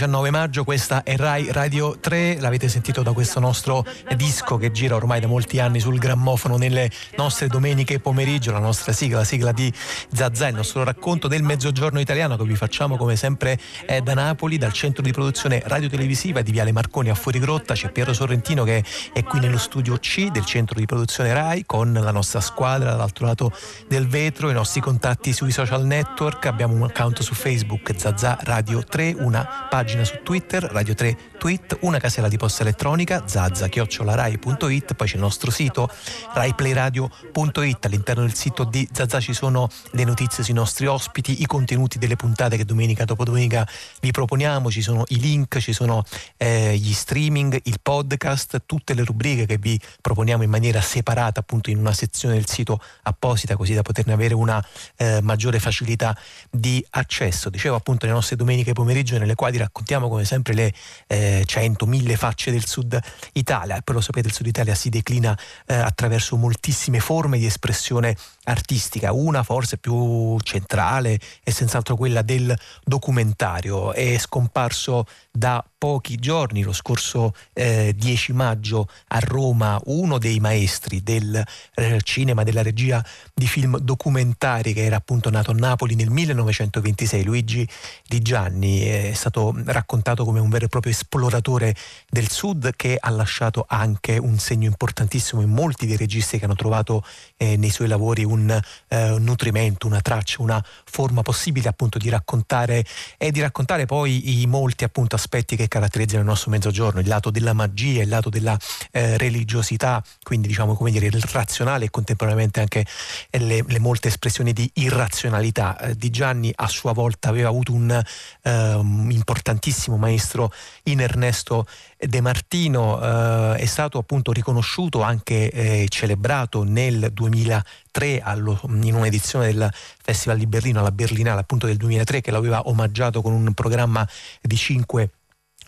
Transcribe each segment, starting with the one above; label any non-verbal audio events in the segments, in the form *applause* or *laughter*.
domenica 19 maggio, questa è Rai Radio 3, l'avete sentito da questo nostro disco che gira ormai da molti anni sul grammofono nelle nostre domeniche pomeriggio, la nostra sigla, la sigla di Zazà, il nostro racconto del mezzogiorno italiano che vi facciamo come sempre da Napoli, dal centro di produzione radiotelevisiva di Viale Marconi a Fuorigrotta, c'è Piero Sorrentino che è qui nello studio C del centro di produzione Rai con la nostra squadra dall'altro lato del vetro, i nostri contatti sui social network, abbiamo un account su Facebook Zazà Radio 3, una pagina su Twitter, Radio 3 Tweet, una casella di posta elettronica, zazza-rai.it, poi c'è il nostro sito raiplayradio.it, all'interno del sito di Zazza ci sono le notizie sui nostri ospiti, i contenuti delle puntate che domenica dopo domenica vi proponiamo, ci sono i link, ci sono eh, gli streaming, il podcast, tutte le rubriche che vi proponiamo in maniera separata appunto in una sezione del sito apposita così da poterne avere una eh, maggiore facilità di accesso. Dicevo appunto le nostre domeniche pomeriggio nelle quali raccontiamo come sempre le eh, 100, 1000 facce del sud Italia. E poi lo sapete il sud Italia si declina eh, attraverso moltissime forme di espressione artistica, una forse più centrale è senz'altro quella del documentario, è scomparso da pochi giorni, lo scorso eh, 10 maggio a Roma, uno dei maestri del eh, cinema, della regia di film documentari che era appunto nato a Napoli nel 1926, Luigi Di Gianni, è stato raccontato come un vero e proprio esploratore del sud che ha lasciato anche un segno importantissimo in molti dei registi che hanno trovato eh, nei suoi lavori un, eh, nutrimento, una traccia, una forma possibile appunto di raccontare e di raccontare poi i molti appunto aspetti che caratterizzano il nostro mezzogiorno, il lato della magia, il lato della eh, religiosità, quindi diciamo come dire il razionale e contemporaneamente anche le, le molte espressioni di irrazionalità. Eh, di Gianni a sua volta aveva avuto un eh, importantissimo maestro in Ernesto De Martino, eh, è stato appunto riconosciuto, anche eh, celebrato nel 2003 allo, in un'edizione del Festival di Berlino, alla Berlinale appunto del 2003, che l'aveva omaggiato con un programma di cinque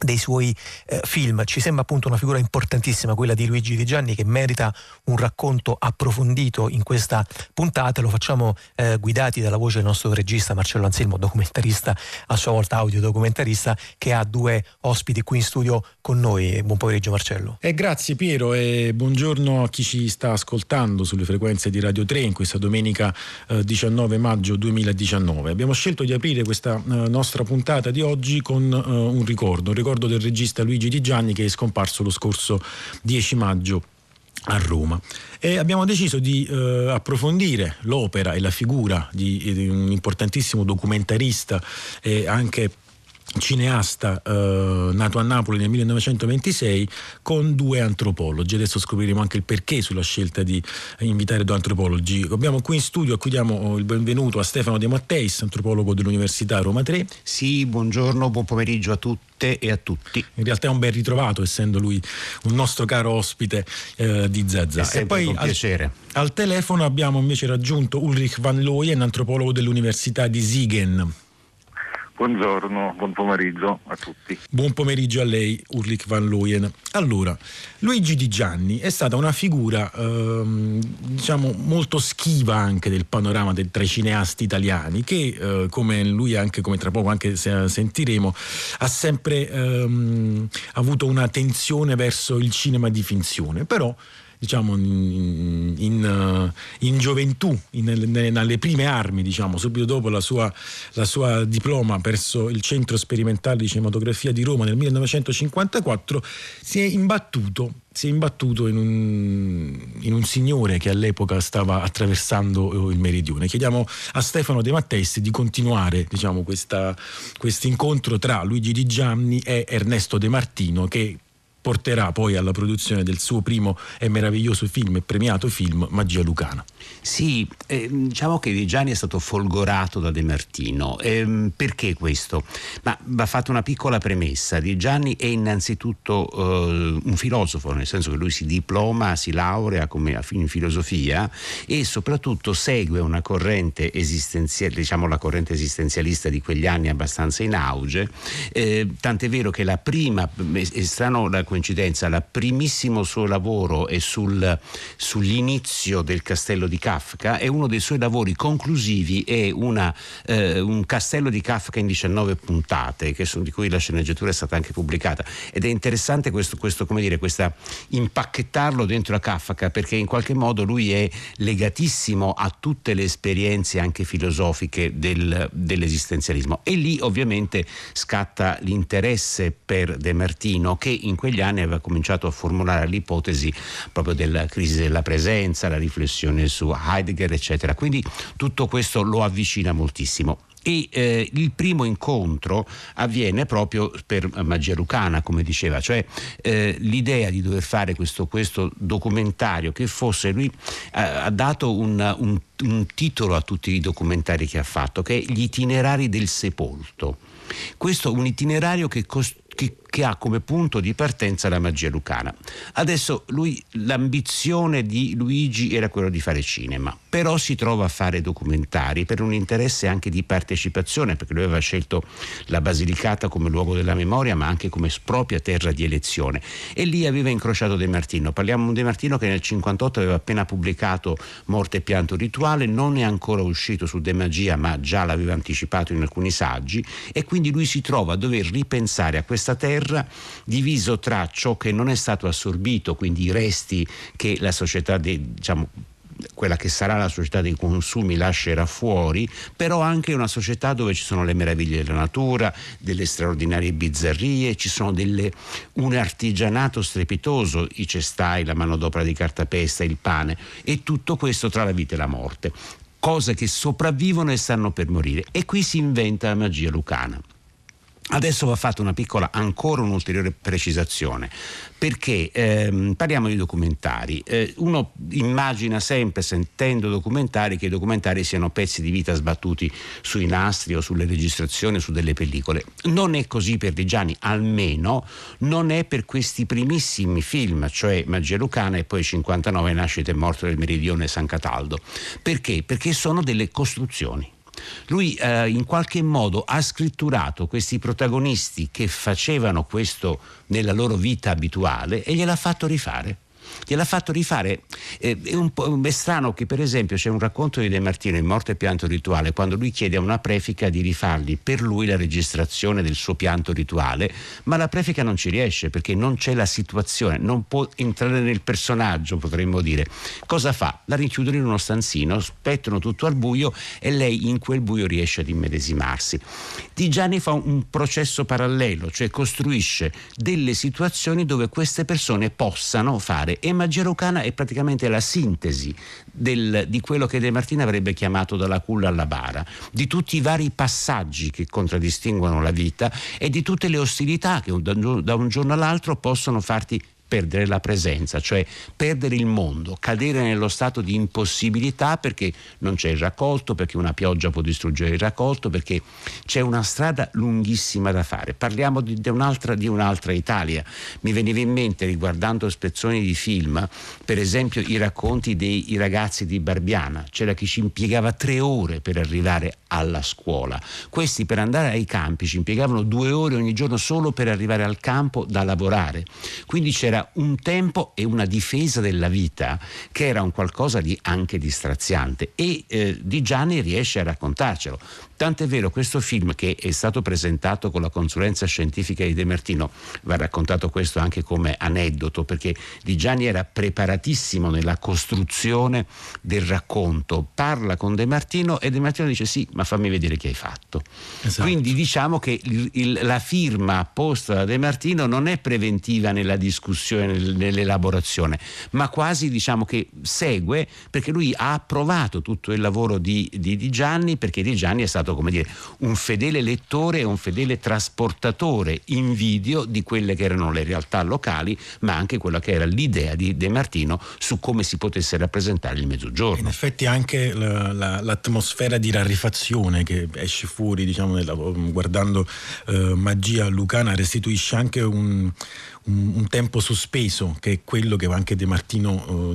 dei suoi eh, film. Ci sembra appunto una figura importantissima quella di Luigi Di Gianni che merita un racconto approfondito in questa puntata. Lo facciamo eh, guidati dalla voce del nostro regista Marcello Anselmo, documentarista, a sua volta audiodocumentarista, che ha due ospiti qui in studio con noi. Buon pomeriggio Marcello. Eh, grazie Piero e buongiorno a chi ci sta ascoltando sulle frequenze di Radio 3 in questa domenica 19 eh, maggio 2019. Abbiamo scelto di aprire questa eh, nostra puntata di oggi con eh, un ricordo, un ricordo ricordo del regista Luigi Di Gianni che è scomparso lo scorso 10 maggio a Roma. E abbiamo deciso di eh, approfondire l'opera e la figura di, di un importantissimo documentarista e anche cineasta eh, nato a Napoli nel 1926 con due antropologi. Adesso scopriremo anche il perché sulla scelta di invitare due antropologi. Abbiamo qui in studio, a cui diamo il benvenuto a Stefano De Matteis, antropologo dell'Università Roma 3. Sì, buongiorno, buon pomeriggio a tutte e a tutti. In realtà è un bel ritrovato, essendo lui un nostro caro ospite eh, di Zazza. E poi al, piacere. Al telefono abbiamo invece raggiunto Ulrich Van Looyen, antropologo dell'Università di Siegen. Buongiorno, buon pomeriggio a tutti. Buon pomeriggio a lei, Urlich van Looyen. Allora, Luigi Di Gianni è stata una figura, ehm, diciamo, molto schiva anche del panorama del, tra i cineasti italiani, che, eh, come lui anche, come tra poco anche sentiremo, ha sempre ehm, avuto una tensione verso il cinema di finzione. Però diciamo, in, in, eh, in gioventù, nelle prime armi, diciamo, subito dopo la sua, la sua, diploma presso il Centro Sperimentale di Cinematografia di Roma nel 1954, si è imbattuto si è imbattuto in un, in un, signore che all'epoca stava attraversando il meridione. Chiediamo a Stefano De Matteis di continuare diciamo, questo incontro tra Luigi Di Gianni e Ernesto De Martino che porterà poi alla produzione del suo primo e meraviglioso film e premiato film Magia Lucana. Sì, eh, diciamo che Di Gianni è stato folgorato da De Martino. Eh, perché questo? Ma va fatta una piccola premessa. Di Gianni è innanzitutto eh, un filosofo, nel senso che lui si diploma, si laurea come in filosofia e soprattutto segue una corrente esistenziale, diciamo la corrente esistenzialista di quegli anni abbastanza in auge. Eh, tant'è vero che la prima, è strano la coincidenza, il primissimo suo lavoro è sul, sull'inizio del castello di Kafka e uno dei suoi lavori conclusivi è una, eh, un castello di Kafka in 19 puntate, sono, di cui la sceneggiatura è stata anche pubblicata. Ed è interessante questo, questo come dire, questa, impacchettarlo dentro a Kafka perché in qualche modo lui è legatissimo a tutte le esperienze anche filosofiche del, dell'esistenzialismo. E lì ovviamente scatta l'interesse per De Martino che in quegli anni aveva cominciato a formulare l'ipotesi proprio della crisi della presenza, la riflessione su Heidegger, eccetera. Quindi tutto questo lo avvicina moltissimo e eh, il primo incontro avviene proprio per magia lucana, come diceva, cioè eh, l'idea di dover fare questo, questo, documentario che fosse, lui eh, ha dato un, un, un titolo a tutti i documentari che ha fatto, che è Gli itinerari del sepolto. Questo è un itinerario che, cost- che che ha come punto di partenza la magia lucana. Adesso lui, l'ambizione di Luigi era quello di fare cinema, però si trova a fare documentari per un interesse anche di partecipazione, perché lui aveva scelto la Basilicata come luogo della memoria, ma anche come propria terra di elezione. E lì aveva incrociato De Martino. Parliamo di De Martino che nel 58 aveva appena pubblicato Morte e pianto rituale, non è ancora uscito su De Magia, ma già l'aveva anticipato in alcuni saggi, e quindi lui si trova a dover ripensare a questa terra terra diviso tra ciò che non è stato assorbito, quindi i resti che la società, de, diciamo, quella che sarà la società dei consumi lascerà fuori, però anche una società dove ci sono le meraviglie della natura, delle straordinarie bizzarrie, ci sono delle, un artigianato strepitoso, i cestai, la manodopera di cartapesta, il pane e tutto questo tra la vita e la morte cose che sopravvivono e stanno per morire. E qui si inventa la magia lucana. Adesso va fatta una piccola, ancora un'ulteriore precisazione, perché ehm, parliamo di documentari. Eh, uno immagina sempre, sentendo documentari, che i documentari siano pezzi di vita sbattuti sui nastri o sulle registrazioni o su delle pellicole. Non è così per Digiani, almeno non è per questi primissimi film, cioè Magia Lucana e poi 59 Nascita e Morte del Meridione San Cataldo. Perché? Perché sono delle costruzioni. Lui eh, in qualche modo ha scritturato questi protagonisti che facevano questo nella loro vita abituale e gliel'ha fatto rifare gliel'ha fatto rifare. Eh, è un po' è strano che per esempio c'è un racconto di De Martino in Morte e pianto rituale quando lui chiede a una prefica di rifargli per lui la registrazione del suo pianto rituale, ma la prefica non ci riesce perché non c'è la situazione, non può entrare nel personaggio, potremmo dire. Cosa fa? La rinchiudono in uno stanzino, spettano tutto al buio e lei in quel buio riesce ad immedesimarsi. Di Gianni fa un processo parallelo, cioè costruisce delle situazioni dove queste persone possano fare e Magia Lucana è praticamente la sintesi del, di quello che De Martini avrebbe chiamato dalla culla alla bara, di tutti i vari passaggi che contraddistinguono la vita e di tutte le ostilità che da un giorno all'altro possono farti perdere la presenza, cioè perdere il mondo, cadere nello stato di impossibilità perché non c'è il raccolto, perché una pioggia può distruggere il raccolto, perché c'è una strada lunghissima da fare. Parliamo di, di, un'altra, di un'altra Italia. Mi veniva in mente, riguardando spezzoni di film, per esempio i racconti dei ragazzi di Barbiana, c'era chi ci impiegava tre ore per arrivare alla scuola. Questi per andare ai campi ci impiegavano due ore ogni giorno solo per arrivare al campo da lavorare. Quindi c'era un tempo e una difesa della vita che era un qualcosa di anche di straziante e eh, Di Gianni riesce a raccontarcelo. Tant'è vero questo film che è stato presentato con la consulenza scientifica di De Martino, va raccontato questo anche come aneddoto, perché Di Gianni era preparatissimo nella costruzione del racconto, parla con De Martino e De Martino dice sì, ma fammi vedere che hai fatto. Esatto. Quindi diciamo che il, il, la firma apposta da De Martino non è preventiva nella discussione, nell'elaborazione, ma quasi diciamo che segue perché lui ha approvato tutto il lavoro di, di, di Gianni perché Di Gianni è stato stato dire, un fedele lettore e un fedele trasportatore in video di quelle che erano le realtà locali, ma anche quella che era l'idea di De Martino su come si potesse rappresentare il mezzogiorno. In effetti anche la, la, l'atmosfera di rarifazione che esce fuori, diciamo, nella, guardando eh, Magia Lucana, restituisce anche un, un, un, tempo sospeso, che è quello che anche De Martino eh,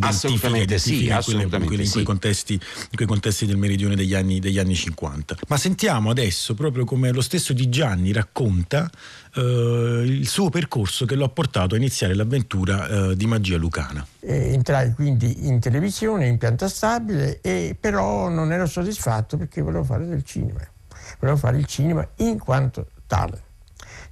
assolutamente sì, assolutamente in, sì. Quei contesti, in quei contesti del meridione degli anni, degli anni 50. Ma sentiamo adesso proprio come lo stesso Di Gianni racconta eh, il suo percorso che lo ha portato a iniziare l'avventura eh, di magia lucana. E entrai quindi in televisione, in pianta stabile, e però non ero soddisfatto perché volevo fare del cinema. Volevo fare il cinema in quanto tale.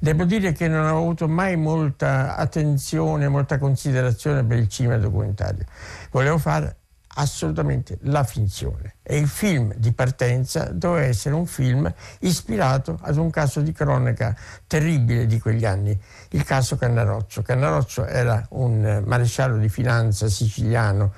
Devo dire che non ho avuto mai molta attenzione, molta considerazione per il cinema documentario. Volevo fare assolutamente la finzione e il film di partenza doveva essere un film ispirato ad un caso di cronaca terribile di quegli anni, il caso Cannaroccio. Cannaroccio era un maresciallo di finanza siciliano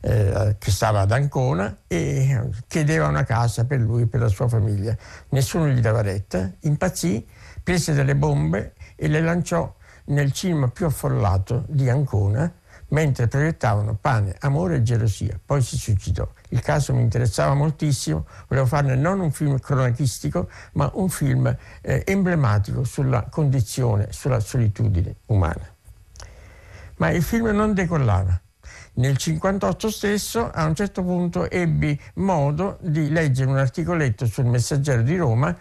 eh, che stava ad Ancona e chiedeva una casa per lui e per la sua famiglia. Nessuno gli dava retta, impazzì prese delle bombe e le lanciò nel cinema più affollato di Ancona mentre proiettavano pane, amore e gelosia. Poi si suicidò. Il caso mi interessava moltissimo, volevo farne non un film cronachistico, ma un film eh, emblematico sulla condizione, sulla solitudine umana. Ma il film non decollava. Nel 1958 stesso, a un certo punto, ebbi modo di leggere un articoletto sul Messaggero di Roma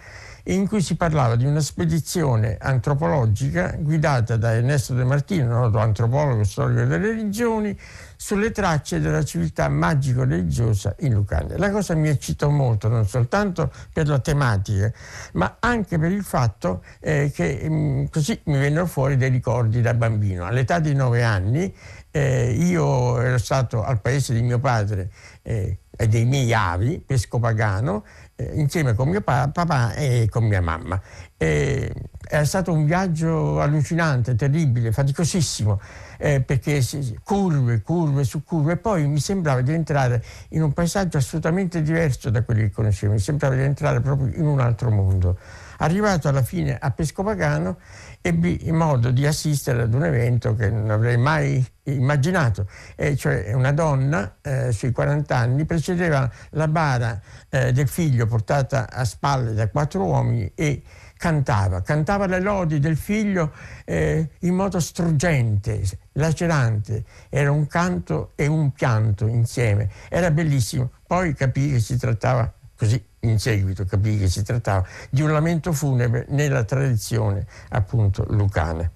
in cui si parlava di una spedizione antropologica guidata da Ernesto De Martino, noto antropologo storico delle religioni, sulle tracce della civiltà magico-religiosa in Lucania. La cosa mi eccitò molto, non soltanto per la tematica, ma anche per il fatto eh, che mh, mm, così mi vennero fuori dei ricordi da bambino. All'età di nove anni eh, io ero stato al paese di mio padre eh, e dei miei avi, Pescopagano, eh, insieme con mio pa- papà e con mia mamma. E è stato un viaggio allucinante, terribile, faticosissimo, eh, perché curve, curve su curve, e poi mi sembrava di entrare in un paesaggio assolutamente diverso da quelli che conoscevo, mi sembrava di entrare proprio in un altro mondo. Arrivato alla fine a Pescopagano ebbi modo di assistere ad un evento che non avrei mai immaginato, e cioè una donna eh, sui 40 anni precedeva la bara eh, del figlio portata a spalle da quattro uomini e cantava, cantava le lodi del figlio eh, in modo struggente, lacerante, era un canto e un pianto insieme, era bellissimo, poi capì che si trattava così in seguito capì che si trattava di un lamento funebre nella tradizione appunto lucana.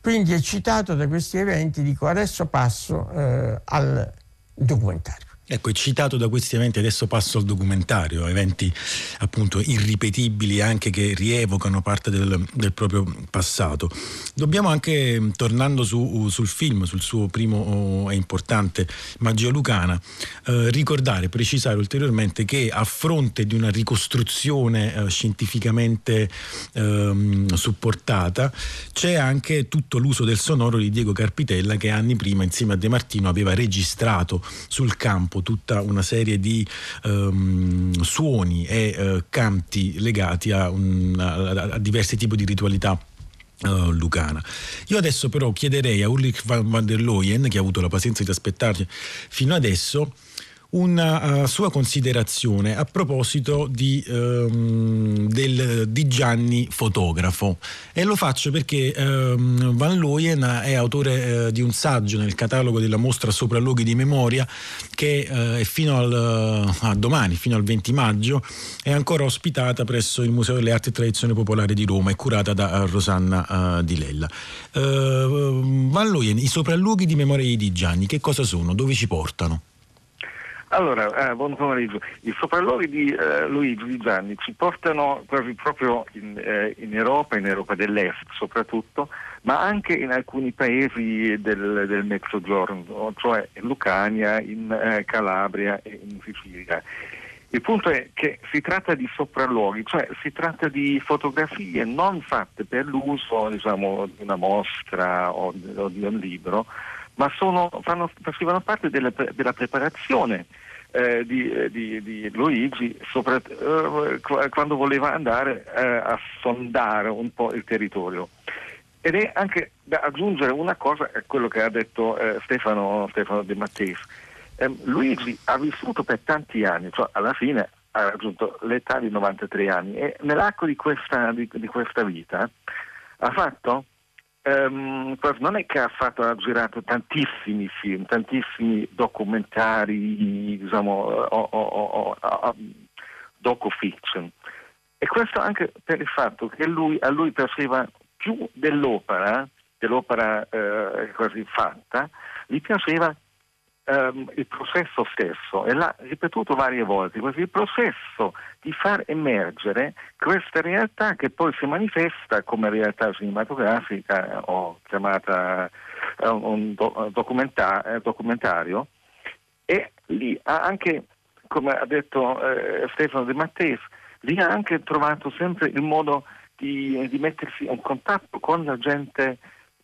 Quindi eccitato da questi eventi dico adesso passo eh, al documentario. Ecco, citato da questi eventi, adesso passo al documentario, eventi appunto irripetibili anche che rievocano parte del, del proprio passato. Dobbiamo anche, tornando su, sul film, sul suo primo e importante Magia Lucana, eh, ricordare, precisare ulteriormente che a fronte di una ricostruzione eh, scientificamente eh, supportata, c'è anche tutto l'uso del sonoro di Diego Carpitella che anni prima insieme a De Martino aveva registrato sul campo campo tutta una serie di um, suoni e uh, canti legati a, un, a, a diversi tipi di ritualità Uh, lucana. Io adesso però chiederei a Ulrich van der Leyen, che ha avuto la pazienza di aspettarci fino adesso, una uh, sua considerazione a proposito di, um, del, di, Gianni fotografo e lo faccio perché um, Van Looyen è autore uh, di un saggio nel catalogo della mostra Sopralluoghi di memoria che uh, è fino al, a domani, fino al 20 maggio, è ancora ospitata presso il Museo delle Arti e Tradizione Popolare di Roma e curata da Rosanna Di Lella. Van Looyen, i sopralluoghi di memoria di Gianni, che cosa sono? Dove ci portano? Allora, eh, buon pomeriggio. I sopralluoghi di eh, Luigi di Gianni ci portano quasi proprio in, eh, in, Europa, in Europa dell'Est soprattutto, ma anche in alcuni paesi del, del Mezzogiorno, cioè in Lucania, in eh, Calabria e in Sicilia. Il punto è che si tratta di sopralluoghi, cioè si tratta di fotografie non fatte per l'uso diciamo, di una mostra o, o di un libro, ma sono, fanno, facevano parte della, della preparazione eh, di, eh, di, di, Luigi sopra, eh, quando voleva andare eh, a sondare un po' il territorio. Ed è anche da aggiungere una cosa a quello che ha detto eh, Stefano, Stefano, De Matteis. Ehm, Luigi ha vissuto per tanti anni, cioè alla fine ha raggiunto l'età di 93 anni e nell'arco di questa, di, di questa vita ha fatto Um, non è che ha, fatto, ha girato tantissimi film, tantissimi documentari, diciamo, o, o, o, o docu-fiction. E questo anche per il fatto che lui, a lui piaceva più dell'opera, dell'opera eh, quasi fatta, gli piaceva ehm, il processo stesso e l'ha ripetuto varie volte, il processo di far emergere questa realtà che poi si manifesta come realtà cinematografica eh, o chiamata eh, un do, documenta, eh, documentario e lì ha anche, come ha detto eh, Stefano De Matteis, lì ha anche trovato sempre il modo di, di mettersi in contatto con la gente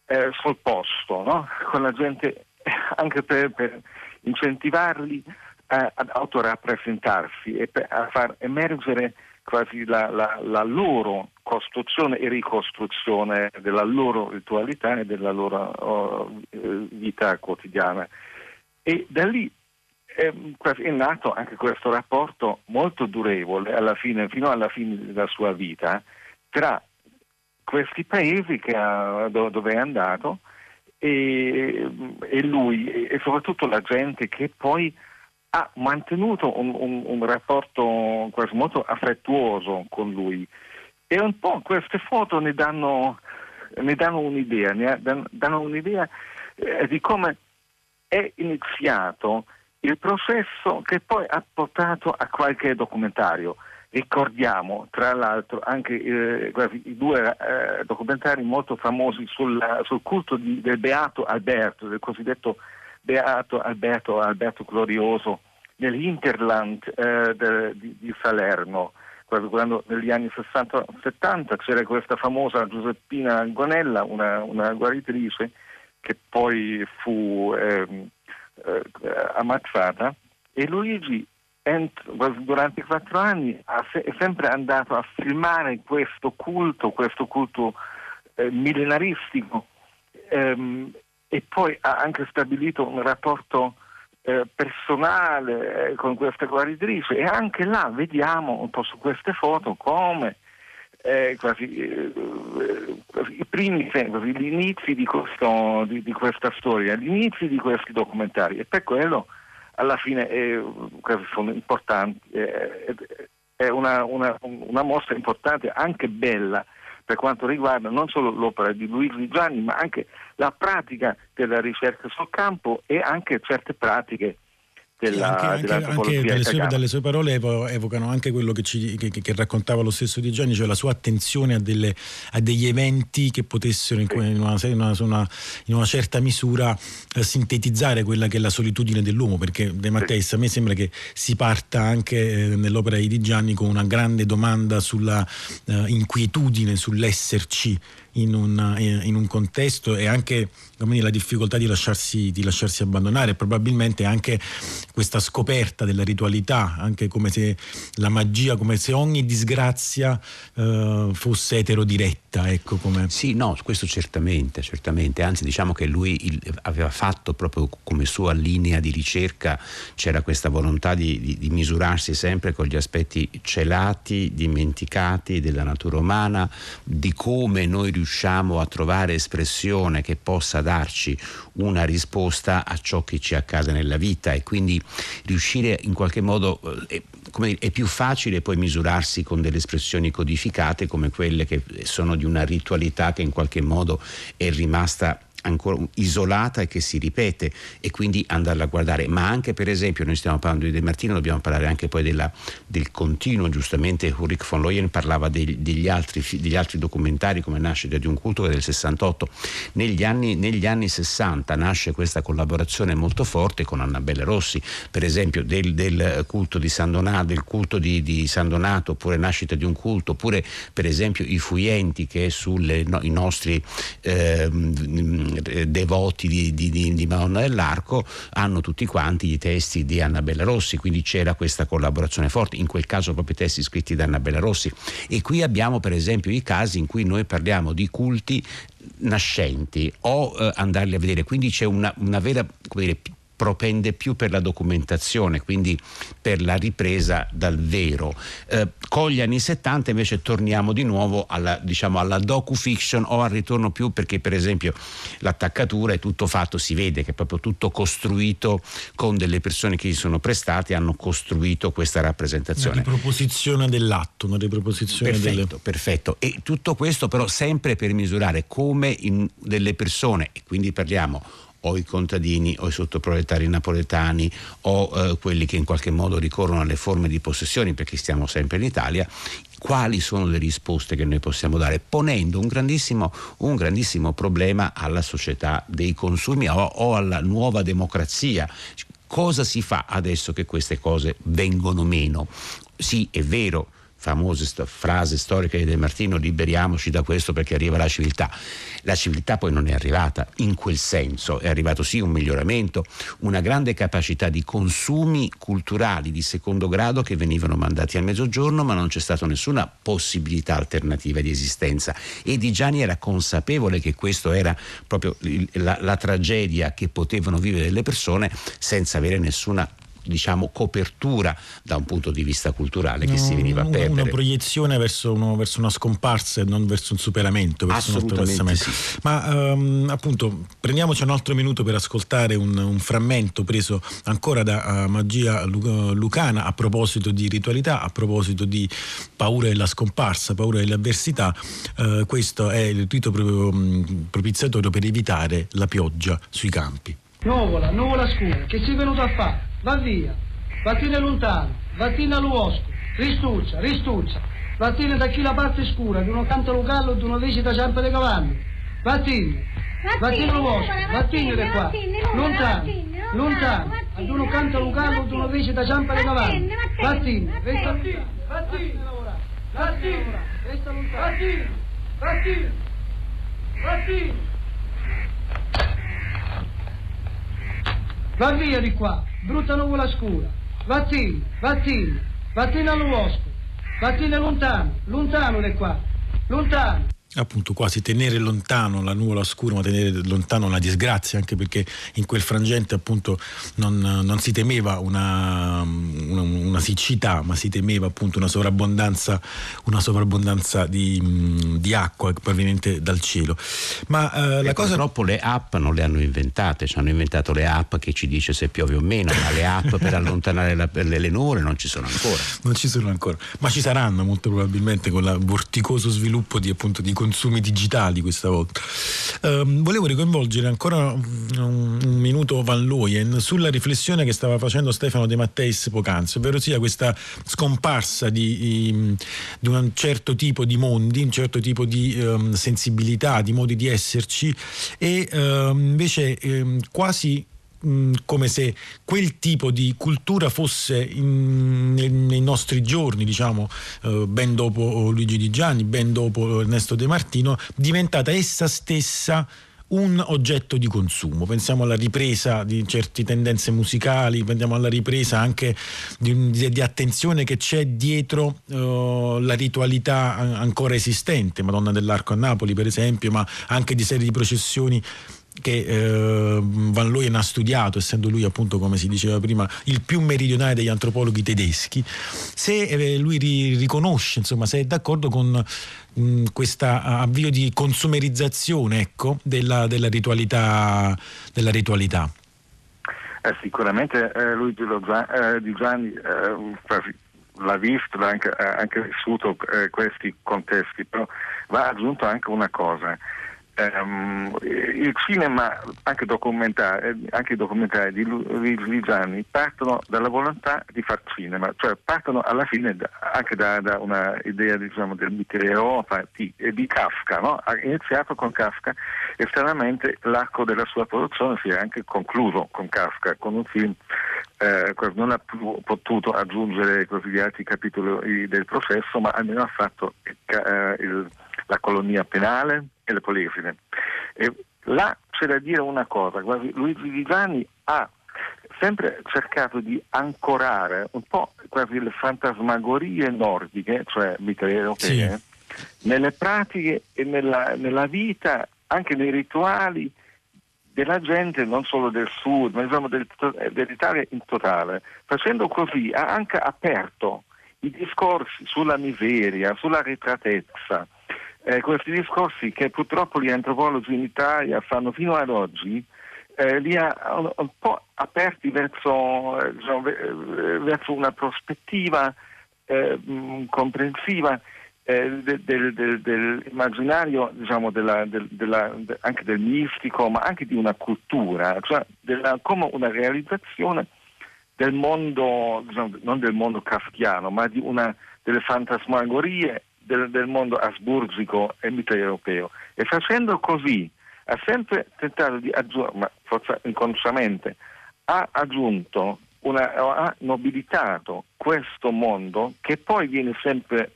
eh, sul posto, no? con la gente *laughs* anche per, per incentivarli a, ad autorappresentarsi e per, a far emergere quasi la, la, la, loro costruzione e ricostruzione della loro ritualità e della loro oh, vita quotidiana. E da lì è, è, nato anche questo rapporto molto durevole alla fine, fino alla fine della sua vita tra questi paesi ha, dove è andato e, e, lui e soprattutto la gente che poi ha mantenuto un, un, un rapporto quasi molto affettuoso con lui e un po' queste foto ne danno, ne danno un'idea, ne danno, un'idea eh, di come è iniziato il processo che poi ha portato a qualche documentario. Ricordiamo tra l'altro anche eh, i due eh, documentari molto famosi sul, sul culto di, del Beato Alberto, del cosiddetto Beato Alberto, Alberto Glorioso, nell'Interland eh, de, di, di, Salerno. Quando negli anni 60-70 c'era questa famosa Giuseppina Gonella, una, una guaritrice, che poi fu ehm, eh, ammazzata, e Luigi durante i quattro anni è sempre andato a filmare questo culto, questo culto eh, millenaristico ehm, e poi ha anche stabilito un rapporto eh, personale eh, con questa guaritrice e anche là vediamo un po' su queste foto come eh, quasi, eh, quasi, i primi, quasi, gli inizi di, questo, di, di, questa storia, gli inizi di questi documentari. E per quello alla fine è, sono importanti, è, una, una, una, mostra importante, anche bella, per quanto riguarda non solo l'opera di Luigi Gianni, ma anche la pratica della ricerca sul campo e anche certe pratiche della, anche, anche, anche dalle, sue, dalle, sue, parole evocano anche quello che, ci, che, che, raccontava lo stesso Di Gianni, cioè la sua attenzione a, delle, a degli eventi che potessero in, in, una, in, una, in una, certa misura eh, sintetizzare quella che è la solitudine dell'uomo, perché De Matteis a me sembra che si parta anche eh, nell'opera di Di Gianni con una grande domanda sulla eh, inquietudine, sull'esserci in un, in un contesto e anche dire, la difficoltà di lasciarsi, di lasciarsi, abbandonare, probabilmente anche questa scoperta della ritualità, anche come se la magia, come se ogni disgrazia eh, fosse eterodiretta. Ecco, come... Sì, no, questo certamente, certamente, anzi diciamo che lui il, aveva fatto proprio come sua linea di ricerca, c'era questa volontà di, di, di misurarsi sempre con gli aspetti celati, dimenticati della natura umana, di come noi riusciamo a trovare espressione che possa darci una risposta a ciò che ci accade nella vita. E quindi riuscire in qualche modo eh, dire, è più facile poi misurarsi con delle espressioni codificate come quelle che sono di una ritualità che in qualche modo è rimasta ancora isolata e che si ripete e quindi andarla a guardare. Ma anche per esempio noi stiamo parlando di De Martino dobbiamo parlare anche poi della, del continuo giustamente Ulrich von Leyen parlava degli, degli, altri, degli, altri, documentari come Nascita di un culto del 68 negli anni, negli anni 60 nasce questa collaborazione molto forte con Annabella Rossi per esempio del, del culto di San Donato del culto di, di, San Donato oppure Nascita di un culto oppure per esempio i Fuienti che è sui no, nostri eh, devoti di, di, di, Madonna dell'Arco hanno tutti quanti i testi di Annabella Rossi, quindi c'era questa collaborazione forte, in quel caso proprio i testi scritti da Annabella Rossi. E qui abbiamo per esempio i casi in cui noi parliamo di culti nascenti o eh, andarli a vedere, quindi c'è una, una vera dire, propende più per la documentazione, quindi per la ripresa dal vero. Eh, con gli anni 70 invece torniamo di nuovo alla, diciamo, alla docu-fiction o al ritorno più perché per esempio l'attaccatura è tutto fatto, si vede che è proprio tutto costruito con delle persone che si sono prestate, hanno costruito questa rappresentazione. Una riproposizione dell'atto, una riproposizione perfetto, delle... perfetto. E tutto questo però sempre per misurare come in delle persone, e quindi parliamo o i contadini o i sottoproletari napoletani o eh, quelli che in qualche modo ricorrono alle forme di possessioni perché stiamo sempre in Italia, quali sono le risposte che noi possiamo dare, ponendo un grandissimo, un grandissimo problema alla società dei consumi o, o alla nuova democrazia. Cosa si fa adesso che queste cose vengono meno? Sì, è vero famose st- frase storica di De Martino, liberiamoci da questo perché arriva la civiltà. La civiltà poi non è arrivata in quel senso, è arrivato sì un miglioramento, una grande capacità di consumi culturali di secondo grado che venivano mandati al mezzogiorno, ma non c'è stata nessuna possibilità alternativa di esistenza. E Di Gianni era consapevole che questo era proprio la, la tragedia che potevano vivere le persone senza avere nessuna diciamo, copertura da un punto di vista culturale che no, si veniva a perdere. Una proiezione verso, uno, verso, una scomparsa e non verso un superamento, verso un attraversamento. Sì. Ma um, appunto prendiamoci un altro minuto per ascoltare un, un frammento preso ancora da uh, Magia Lucana a proposito di ritualità, a proposito di paura della scomparsa, paura dell'avversità. Uh, questo è il rito proprio, um, propiziatorio per evitare la pioggia sui campi. Nuvola, nuvola scura, che sei venuto a fare? va via, vattene lontano, vattene all'uosco, ristuccia, ristuccia, vattene da chi la parte scura, di uno canta lo gallo, di uno visita ciampa dei cavalli, vattene, vattene all'uosco, vattene da qua, lontano, lontano, ad uno canta lo gallo, di uno visita ciampa dei cavalli, vattene, resta lontano, vattene, vattene, resta lontano, vattene, vattene, vattene. Va via di qua, brutta nuvola scura. Vattene, vattene, vattene all'uosco. Vattene lontano, lontano di qua, lontano appunto quasi tenere lontano la nuvola scura ma tenere lontano la disgrazia anche perché in quel frangente appunto non, non si temeva una, una, una, siccità ma si temeva appunto una sovrabbondanza, una sovrabbondanza di, di, acqua proveniente dal cielo. Ma eh, la cosa purtroppo le app non le hanno inventate ci hanno inventato le app che ci dice se piove o meno ma le app per allontanare la, le, le nuvole non ci sono ancora. Non ci sono ancora. Ma ci saranno molto probabilmente con il vorticoso sviluppo di appunto di consumi digitali questa volta. Um, volevo ricoinvolgere ancora un, un, minuto Van Looyen sulla riflessione che stava facendo Stefano De Matteis poc'anzi, ovvero sia questa scomparsa di, di, un certo tipo di mondi, un certo tipo di um, sensibilità, di modi di esserci e um, invece quasi come se quel tipo di cultura fosse in, nei, nei, nostri giorni, diciamo, eh, ben dopo Luigi Di Gianni, ben dopo Ernesto De Martino, diventata essa stessa un oggetto di consumo. Pensiamo alla ripresa di certe tendenze musicali, pensiamo alla ripresa anche di, di, di attenzione che c'è dietro uh, la ritualità ancora esistente, Madonna dell'Arco a Napoli per esempio, ma anche di serie di processioni che eh, Van Leyen ha studiato, essendo lui appunto come si diceva prima il più meridionale degli antropologhi tedeschi, se eh, lui ri- riconosce, insomma, se è d'accordo con questo avvio di consumerizzazione ecco, della, della, ritualità. Della ritualità. Eh, sicuramente eh, lui di, eh, Gianni eh, l'ha visto, l'ha anche, anche vissuto questi contesti, però va aggiunto anche una cosa ehm, il cinema, anche, documentari, anche i documentari di Luigi Gianni partono dalla volontà di far cinema, cioè partono alla fine anche da, da un'idea diciamo, del Europa di, di Kafka, no? ha iniziato con Kafka e stranamente l'arco della sua produzione si è anche concluso con Kafka, con un film eh, non ha più potuto aggiungere così, gli altri capitoli del processo, ma almeno ha fatto eh, il, la colonia penale, e le polifine. E là c'è da dire una cosa, Luigi Vigiani ha sempre cercato di ancorare un po' quasi le fantasmagorie nordiche, cioè mitteleuropee, sì. nelle pratiche e nella, nella, vita, anche nei rituali della gente non solo del sud, ma diciamo del, dell'Italia in totale. Facendo così ha anche aperto i discorsi sulla miseria, sulla ritratezza, eh, questi discorsi che purtroppo gli antropologi in Italia fanno fino ad oggi, eh, li ha un, po' aperti verso, eh, diciamo, eh, verso una prospettiva eh, comprensiva eh, del, del, dell'immaginario, diciamo, della, della, anche del mistico, ma anche di una cultura, cioè della, come una realizzazione del mondo, diciamo, non del mondo kafkiano, ma una, delle fantasmagorie del, del mondo asburgico e mitteleuropeo. E facendo così ha sempre tentato di aggiungere, ma forse inconsciamente, ha aggiunto, una, ha nobilitato questo mondo che poi viene sempre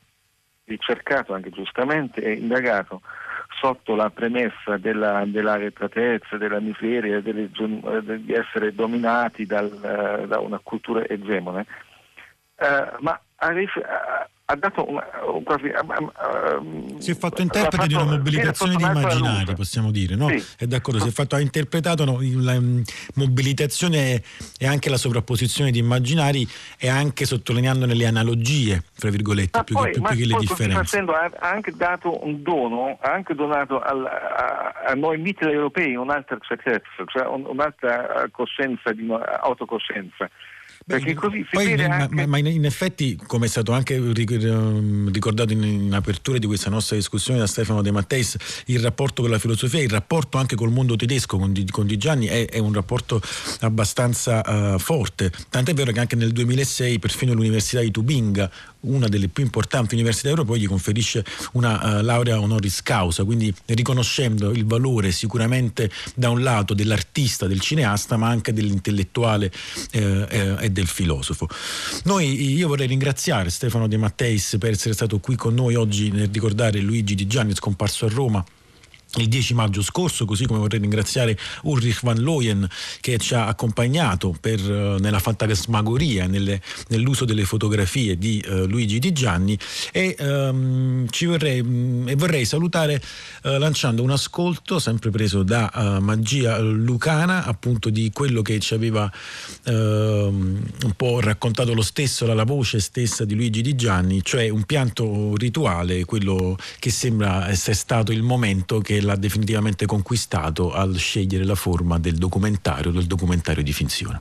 ricercato anche giustamente e indagato sotto la premessa della, retratezza, della miseria, delle, di essere dominati dal, da una cultura egemone, uh, ma ha, ha dato una, quasi, uh, si è fatto interprete fatto, di una mobilitazione di immaginari possiamo dire no? Sì. è d'accordo si è fatto ha interpretato no, la um, mobilitazione e anche la sovrapposizione di immaginari e anche sottolineandone le analogie fra virgolette più, poi, che, più che le differenze facendo, ha anche dato un dono ha anche donato al, a, a, noi mitteleuropei un'altra certezza cioè un, un'altra coscienza di autocoscienza perché così si poi, ma, anche... ma, in effetti, come è stato anche ehm, ricordato in, in, apertura di questa nostra discussione da Stefano De Matteis, il rapporto con la filosofia, il rapporto anche col mondo tedesco con Di, con Di Gianni è, è, un rapporto abbastanza uh, forte. Tant'è vero che anche nel 2006 perfino l'Università di Tubinga una delle più importanti università europee, gli conferisce una uh, laurea honoris causa, quindi riconoscendo il valore sicuramente da un lato dell'artista, del cineasta, ma anche dell'intellettuale eh, eh, del filosofo. Noi, io vorrei ringraziare Stefano De Matteis per essere stato qui con noi oggi nel ricordare Luigi Di Gianni, scomparso a Roma il 10 maggio scorso, così come vorrei ringraziare Ulrich van Looyen che ci ha accompagnato per, uh, nella fantasmagoria, nelle, nell'uso delle fotografie di uh, Luigi Di Gianni. E, um, vorrei, um, e vorrei, salutare uh, lanciando un ascolto sempre preso da Magia Lucana appunto di quello che ci aveva ehm, un po' raccontato lo stesso, la, la voce stessa di Luigi Di Gianni, cioè un pianto rituale, quello che sembra essere stato il momento che l'ha definitivamente conquistato al scegliere la forma del documentario, del documentario di finzione.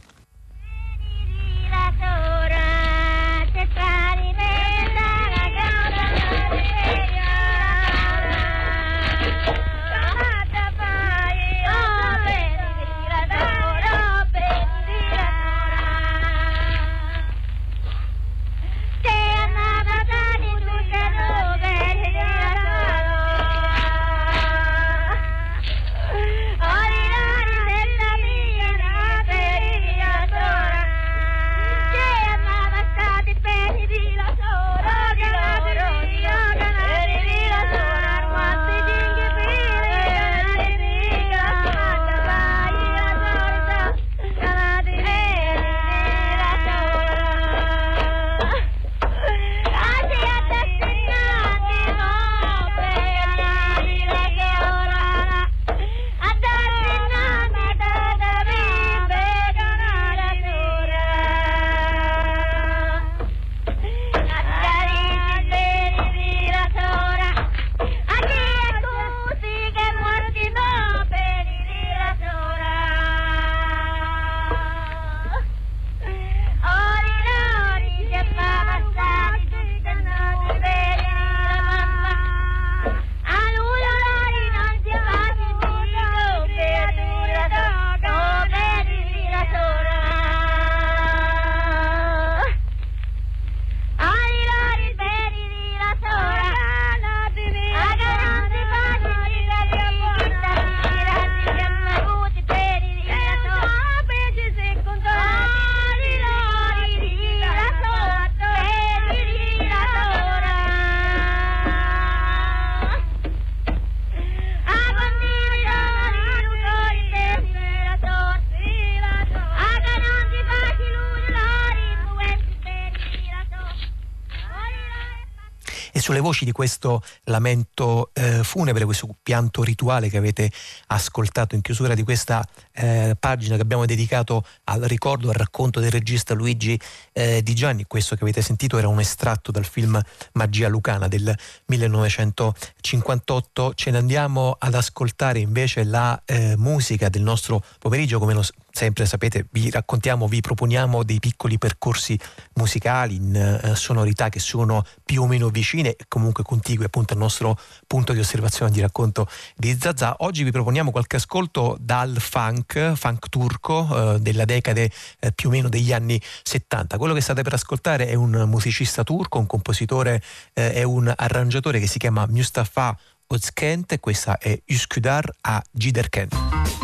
Sulle voci di questo lamento eh, funebre, questo pianto rituale che avete ascoltato in chiusura di questa eh, pagina che abbiamo dedicato al ricordo, al racconto del regista Luigi eh, Di Gianni, questo che avete sentito era un estratto dal film Magia Lucana del 1958, ce ne andiamo ad ascoltare invece la eh, musica del nostro pomeriggio, come lo sempre sapete vi raccontiamo, vi proponiamo dei piccoli percorsi musicali in eh, sonorità che sono più o meno vicine e comunque contigue appunto al nostro punto di osservazione di racconto di Zazà. Oggi vi proponiamo qualche ascolto dal funk, funk turco eh, della decade eh, più o meno degli anni 70. Quello che state per ascoltare è un musicista turco, un compositore e eh, un arrangiatore che si chiama Mustafa Özkent e questa è Üsküdar a Giderken.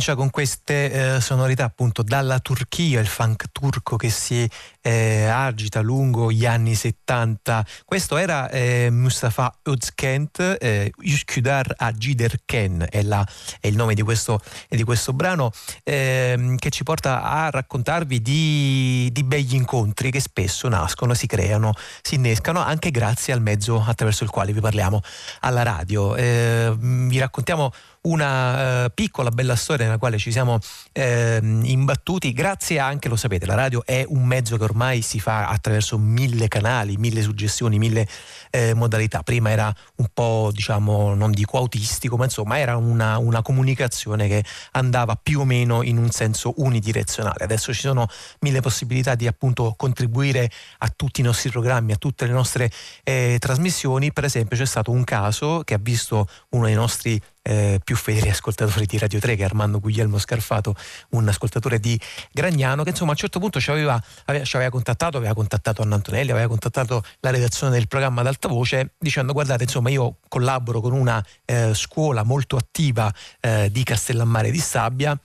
Comincia con queste eh, sonorità appunto dalla Turchia, il funk turco che si eh, agita lungo gli anni 70. Questo era eh, Mustafa Özkent, eh, Üsküdar Agiderken è, la, è il nome di questo, di questo brano eh, che ci porta a raccontarvi di, di begli incontri che spesso nascono, si creano, si innescano anche grazie al mezzo attraverso il quale vi parliamo alla radio. Eh, vi raccontiamo una uh, piccola bella storia nella quale ci siamo eh, imbattuti grazie anche, lo sapete, la radio è un mezzo che ormai si fa attraverso mille canali, mille suggestioni, mille eh, modalità. Prima era un po', diciamo, non dico autistico, ma insomma era una, una comunicazione che andava più o meno in un senso unidirezionale. Adesso ci sono mille possibilità di appunto contribuire a tutti i nostri programmi, a tutte le nostre eh, trasmissioni. Per esempio c'è stato un caso che ha visto uno dei nostri eh, più fedeli ascoltatori di Radio 3 che Armando Guglielmo Scarfato, un ascoltatore di Gragnano che insomma a un certo punto ci aveva, aveva, ci aveva contattato, aveva contattato Anna Antonelli, aveva contattato la redazione del programma ad alta voce dicendo guardate insomma io collaboro con una eh, scuola molto attiva eh, di Castellammare di Sabbia.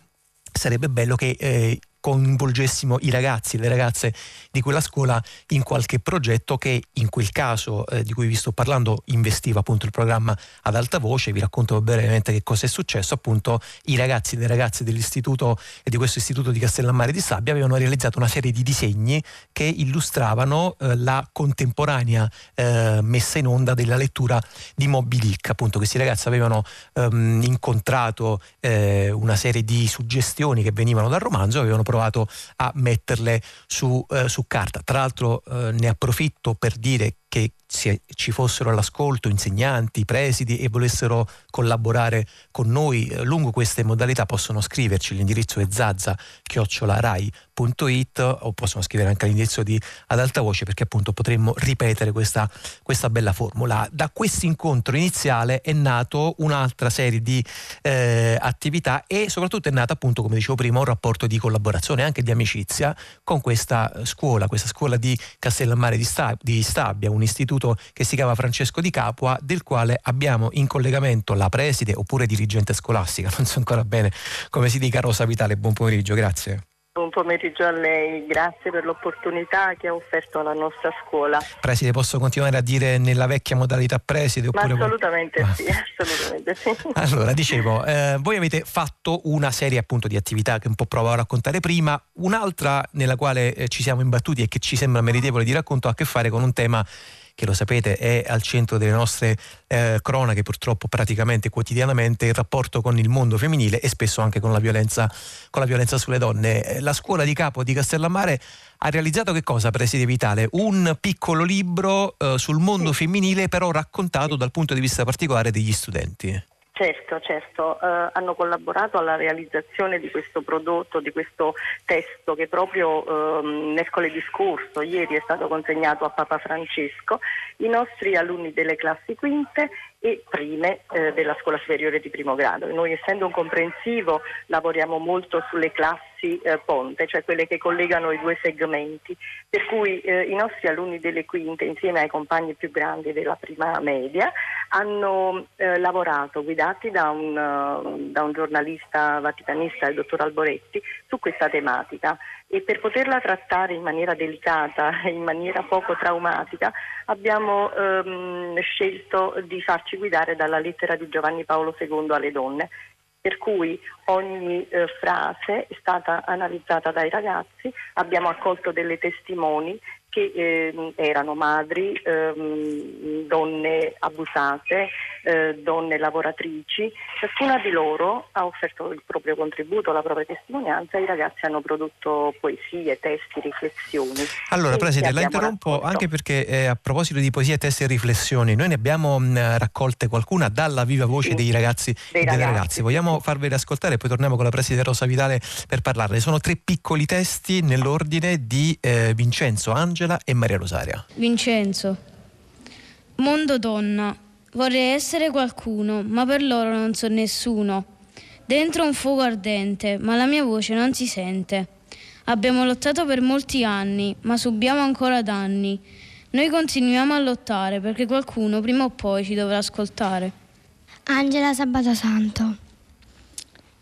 Sarebbe bello che eh, coinvolgessimo i ragazzi e le ragazze di quella scuola in qualche progetto che in quel caso eh, di cui vi sto parlando investiva appunto il programma ad alta voce, vi racconto brevemente che cosa è successo, appunto i ragazzi e le ragazze dell'istituto e di questo istituto di Castellammare di Sabbia avevano realizzato una serie di disegni che illustravano eh, la contemporanea eh, messa in onda della lettura di Moby Dick, appunto questi ragazzi avevano ehm, incontrato eh, una serie di suggestioni che venivano dal romanzo, avevano provato a metterle su, eh, su carta. Tra l'altro eh, ne approfitto per dire che se ci fossero all'ascolto insegnanti, presidi e volessero collaborare con noi eh, lungo queste modalità possono scriverci, l'indirizzo è zazza chiocciolarai.it o possono scrivere anche all'indirizzo di ad alta voce perché appunto potremmo ripetere questa, questa bella formula. Da questo incontro iniziale è nato un'altra serie di eh, attività e soprattutto è nata appunto come dicevo prima un rapporto di collaborazione anche di amicizia con questa scuola, questa scuola di Castellammare di Stabia, un istituto che si chiama Francesco di Capua del quale abbiamo in collegamento la preside oppure dirigente scolastica, *laughs* non so ancora bene come si dica Rosa Vitale, buon pomeriggio, grazie. Buon pomeriggio a lei, grazie per l'opportunità che ha offerto alla nostra scuola. Preside, posso continuare a dire nella vecchia modalità preside? Oppure... assolutamente ah. sì, *laughs* assolutamente sì. Allora, dicevo, eh, voi avete fatto una serie appunto di attività che un po' provavo a raccontare prima, un'altra nella quale eh, ci siamo imbattuti e che ci sembra meritevole di racconto ha a che fare con un tema che lo sapete è al centro delle nostre eh, cronache purtroppo praticamente quotidianamente il rapporto con il mondo femminile e spesso anche con la violenza, con la violenza sulle donne. Eh, la scuola di capo di Castellammare ha realizzato che cosa, Preside Vitale? Un piccolo libro eh, sul mondo femminile però raccontato dal punto di vista particolare degli studenti. Certo, certo, eh, hanno collaborato alla realizzazione di questo prodotto, di questo testo che proprio eh, mercoledì scorso, ieri è stato consegnato a Papa Francesco, i nostri alunni delle classi quinte e prime eh, della scuola superiore di primo grado. Noi essendo un comprensivo lavoriamo molto sulle classi eh, ponte, cioè quelle che collegano i due segmenti, per cui eh, i nostri alunni delle quinte insieme ai compagni più grandi della prima media hanno eh, lavorato guidati da un, uh, da un giornalista vaticanista, il dottor Alboretti, su questa tematica e per poterla trattare in maniera delicata *laughs* in maniera poco traumatica abbiamo ehm, scelto di farci guidare dalla lettera di Giovanni Paolo II alle donne per cui ogni eh, frase è stata analizzata dai ragazzi, abbiamo accolto delle testimoni che eh, erano madri, ehm, donne abusate, eh, donne lavoratrici. Ciascuna di loro ha offerto il proprio contributo, la propria testimonianza e i ragazzi hanno prodotto poesie, testi, riflessioni. Allora, Presidente, la interrompo raccolto. anche perché eh, a proposito di poesie, testi e riflessioni, noi ne abbiamo mh, raccolte qualcuna dalla viva voce sì, dei ragazzi e delle ragazzi. ragazze. Vogliamo farveli ascoltare e poi torniamo con la Presidente Rosa Vitale per parlarne. Sono tre piccoli testi nell'ordine di eh, Vincenzo Angelo Angela e Maria Rosaria. Vincenzo. Mondo donna. Vorrei essere qualcuno, ma per loro non so nessuno. Dentro un fuoco ardente, ma la mia voce non si sente. Abbiamo lottato per molti anni, ma subiamo ancora danni. Noi continuiamo a lottare perché qualcuno prima o poi ci dovrà ascoltare. Angela Sabato Santo.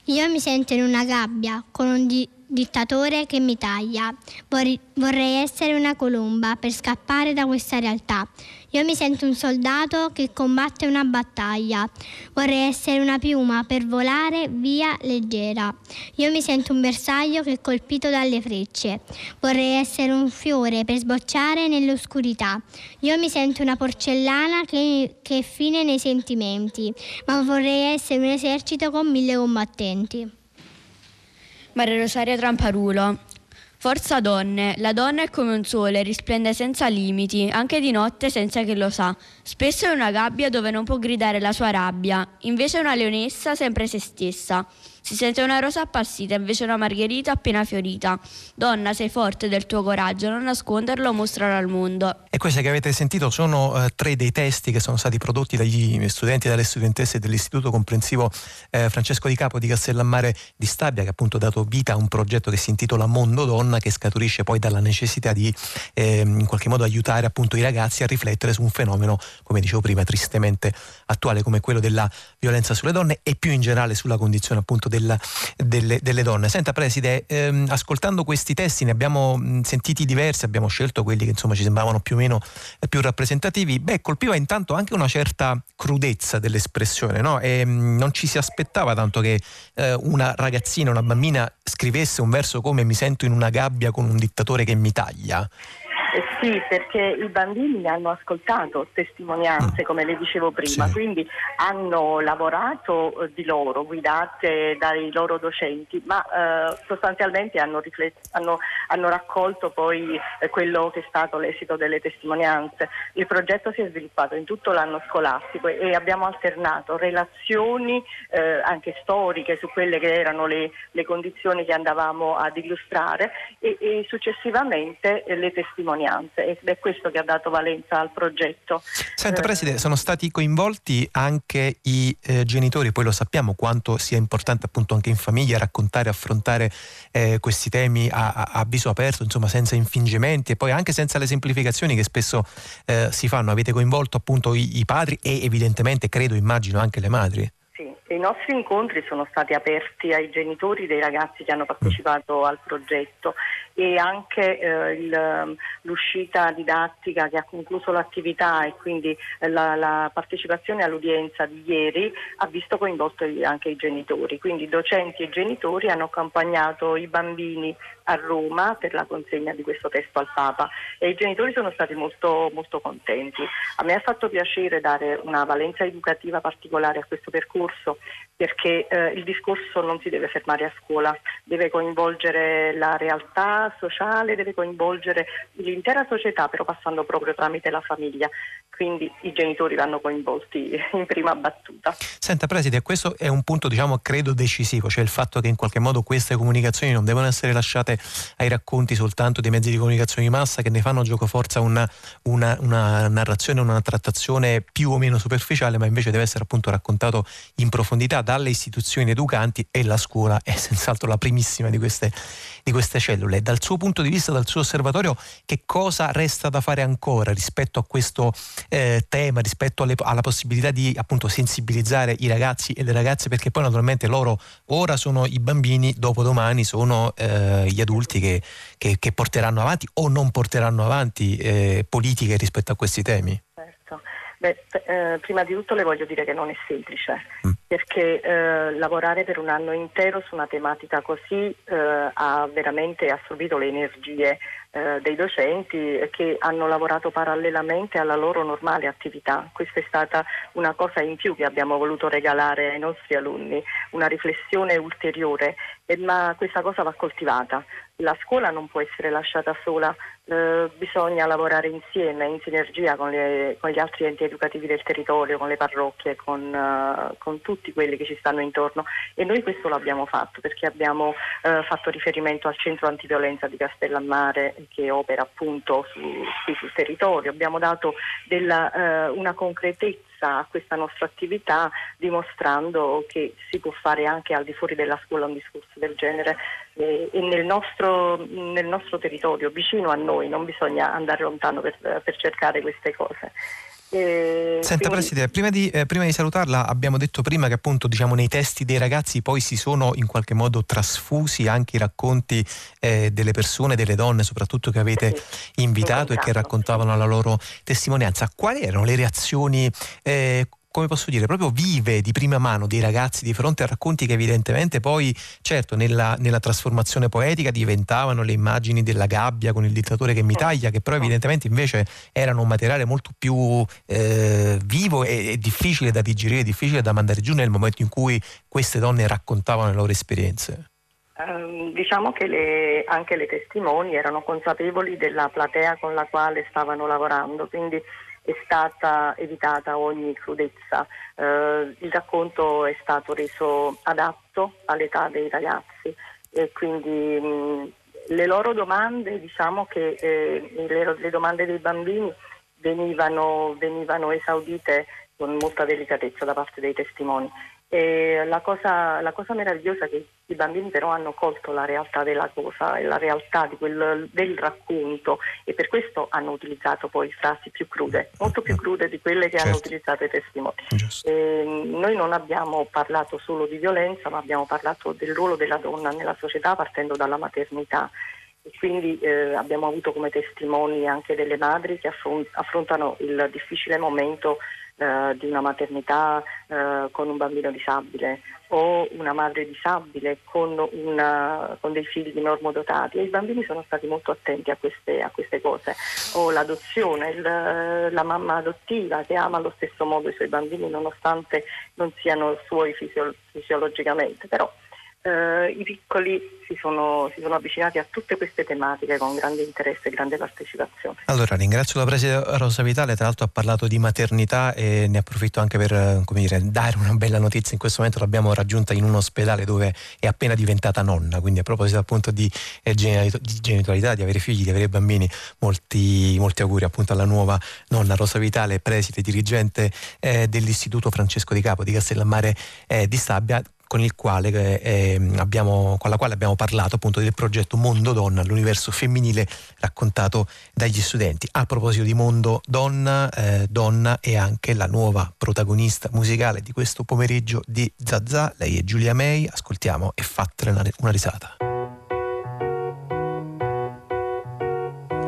Io mi sento in una gabbia con un, di- dittatore che mi taglia. Vorrei essere una colomba per scappare da questa realtà. Io mi sento un soldato che combatte una battaglia. Vorrei essere una piuma per volare via leggera. Io mi sento un bersaglio che è colpito dalle frecce. Vorrei essere un fiore per sbocciare nell'oscurità. Io mi sento una porcellana che, che è fine nei sentimenti, ma vorrei essere un esercito con mille combattenti. Maria Rosaria Tramparulo. Forza donne, la donna è come un sole, risplende senza limiti, anche di notte senza che lo sa. Spesso è una gabbia dove non può gridare la sua rabbia, invece è una leonessa sempre se stessa. Si sente una rosa appassita, invece una margherita appena fiorita. Donna, sei forte del tuo coraggio, non nasconderlo, mostrarlo al mondo. E queste che avete sentito sono eh, tre dei testi che sono stati prodotti dagli studenti e dalle studentesse dell'Istituto Comprensivo eh, Francesco di Capo di Castellammare di Stabia, che appunto ha dato vita a un progetto che si intitola Mondo Donna, che scaturisce poi dalla necessità di eh, in qualche modo aiutare appunto i ragazzi a riflettere su un fenomeno, come dicevo prima, tristemente attuale come quello della violenza sulle donne e più in generale sulla condizione appunto del, delle, delle, donne. Senta Preside, ehm, ascoltando questi testi ne abbiamo sentiti diversi, abbiamo scelto quelli che insomma ci sembravano più o meno eh, più rappresentativi. Beh, colpiva intanto anche una certa crudezza dell'espressione, no? E, mh, non ci si aspettava tanto che eh, una ragazzina, una bambina scrivesse un verso come mi sento in una gabbia con un dittatore che mi taglia. Sì, perché i bambini hanno ascoltato testimonianze, mm. come le dicevo prima, sì. quindi hanno lavorato eh, di loro, guidate dai loro docenti, ma eh, sostanzialmente hanno, riflet- hanno, hanno, raccolto poi eh, quello che è stato l'esito delle testimonianze. Il progetto si è sviluppato in tutto l'anno scolastico e, e abbiamo alternato relazioni eh, anche storiche su quelle che erano le, le condizioni che andavamo ad illustrare e, e successivamente eh, le testimonianze ed è questo che ha dato valenza al progetto. Senta eh, Preside, sono stati coinvolti anche i eh, genitori, poi lo sappiamo quanto sia importante appunto anche in famiglia raccontare, affrontare eh, questi temi a, a, viso aperto, insomma senza infingimenti e poi anche senza le semplificazioni che spesso eh, si fanno. Avete coinvolto appunto i, i padri e evidentemente credo, immagino anche le madri. I nostri incontri sono stati aperti ai genitori dei ragazzi che hanno partecipato al progetto e anche eh, il, l'uscita didattica che ha concluso l'attività e quindi eh, la, la, partecipazione all'udienza di ieri ha visto coinvolti anche i genitori. Quindi docenti e genitori hanno accompagnato i bambini a Roma per la consegna di questo testo al Papa e i genitori sono stati molto, molto contenti. A me ha fatto piacere dare una valenza educativa particolare a questo percorso perché eh, il discorso non si deve fermare a scuola, deve coinvolgere la realtà sociale, deve coinvolgere l'intera società, però passando proprio tramite la famiglia. Quindi i genitori vanno coinvolti *laughs* in prima battuta. Senta Preside, questo è un punto diciamo credo decisivo, cioè il fatto che in qualche modo queste comunicazioni non devono essere lasciate ai racconti soltanto dei mezzi di comunicazione di massa che ne fanno giocoforza una, una, una narrazione, una trattazione più o meno superficiale, ma invece deve essere appunto raccontato in profondità dalle istituzioni educanti e la scuola è senz'altro la primissima di queste, di queste cellule. Dal suo punto di vista, dal suo osservatorio, che cosa resta da fare ancora rispetto a questo eh, tema, rispetto alle, alla possibilità di appunto sensibilizzare i ragazzi e le ragazze, perché poi naturalmente loro ora sono i bambini, dopodomani sono eh, gli adulti che, che, che, porteranno avanti o non porteranno avanti eh, politiche rispetto a questi temi? Beh, eh, prima di tutto le voglio dire che non è semplice, mm. perché eh, lavorare per un anno intero su una tematica così eh, ha veramente assorbito le energie eh, dei docenti che hanno lavorato parallelamente alla loro normale attività. Questa è stata una cosa in più che abbiamo voluto regalare ai nostri alunni, una riflessione ulteriore, ma questa cosa va coltivata. La scuola non può essere lasciata sola, eh, bisogna lavorare insieme, in sinergia con, le, con, gli altri enti educativi del territorio, con le parrocchie, con, uh, con, tutti quelli che ci stanno intorno. E noi questo l'abbiamo fatto perché abbiamo uh, fatto riferimento al centro antiviolenza di Castellammare che opera appunto su, qui sul territorio, abbiamo dato della, uh, una concretezza a questa nostra attività dimostrando che si può fare anche al di fuori della scuola un discorso del genere e, e nel, nostro, nel, nostro, territorio, vicino a noi, non bisogna andare lontano per, per cercare queste cose. Eh, Senta quindi... Presidente, prima di, eh, prima di, salutarla abbiamo detto prima che appunto diciamo, nei testi dei ragazzi poi si sono in qualche modo trasfusi anche i racconti eh, delle persone, delle donne soprattutto che avete sì, invitato e che raccontavano la loro testimonianza. Quali erano le reazioni eh, come posso dire, proprio vive di prima mano dei ragazzi di fronte a racconti che evidentemente poi, certo, nella, nella trasformazione poetica diventavano le immagini della gabbia con il dittatore che mi taglia, che però evidentemente invece erano un materiale molto più eh, vivo e, e difficile da digerire, difficile da mandare giù nel momento in cui queste donne raccontavano le loro esperienze. Um, diciamo che le, anche le testimoni erano consapevoli della platea con la quale stavano lavorando, quindi è stata evitata ogni crudezza. Eh, il racconto è stato reso adatto all'età dei ragazzi e quindi mh, le loro domande, diciamo che eh, le, le, domande dei bambini venivano, venivano esaudite con molta delicatezza da parte dei testimoni. La cosa, la cosa meravigliosa è che i bambini però hanno colto la realtà della cosa e la realtà quel, del racconto e per questo hanno utilizzato poi frasi più crude, molto più crude di quelle che certo. hanno utilizzato i testimoni. noi non abbiamo parlato solo di violenza, ma abbiamo parlato del ruolo della donna nella società partendo dalla maternità e quindi eh, abbiamo avuto come testimoni anche delle madri che affrontano il difficile momento eh, di una maternità eh, con un bambino disabile o una madre disabile con, una, con, dei figli normodotati. E i bambini sono stati molto attenti a queste, a queste cose. O l'adozione, il, la mamma adottiva che ama allo stesso modo i suoi bambini nonostante non siano suoi fisio, fisiologicamente. Però eh, i piccoli si sono, si sono, avvicinati a tutte queste tematiche con grande interesse e grande partecipazione. Allora ringrazio la preside Rosa Vitale, tra l'altro ha parlato di maternità e ne approfitto anche per eh, dire, dare una bella notizia, in questo momento l'abbiamo raggiunta in un ospedale dove è appena diventata nonna, quindi a proposito appunto di, eh, di genitorialità, di avere figli, di avere bambini, molti, molti auguri appunto alla nuova nonna Rosa Vitale, preside dirigente eh, dell'Istituto Francesco di Capo di Castellammare eh, di Stabia con, il quale, eh, ehm, abbiamo, con la quale abbiamo parlato appunto del progetto Mondo Donna, l'universo femminile raccontato dagli studenti. A proposito di Mondo Donna, eh, Donna è anche la nuova protagonista musicale di questo pomeriggio di Zazà, lei è Giulia May, ascoltiamo e fatele una risata.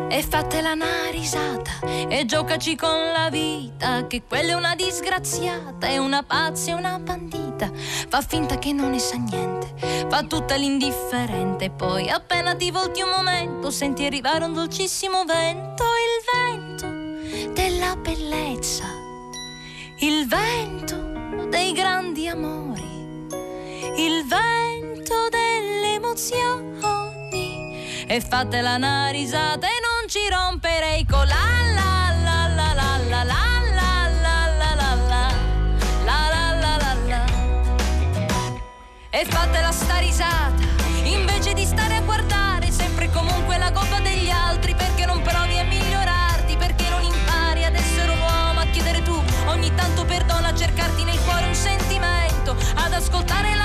E fatela una risata e giocaci con la vita che quella è una disgraziata è una pazza e una bandita. Fa finta che non ne sa niente fa tutta l'indifferente poi appena ti volti un momento senti arrivare un dolcissimo vento il vento della bellezza il vento dei grandi amori il vento delle emozioni. E fatela una risata e non ci romperei con la la la la la la la la la la la la E fatela sta risata, invece di stare a guardare sempre e comunque la colpa degli altri, perché non provi a migliorarti, perché non impari ad essere un uomo, a chiedere tu ogni tanto perdono, a cercarti nel cuore un sentimento, ad ascoltare la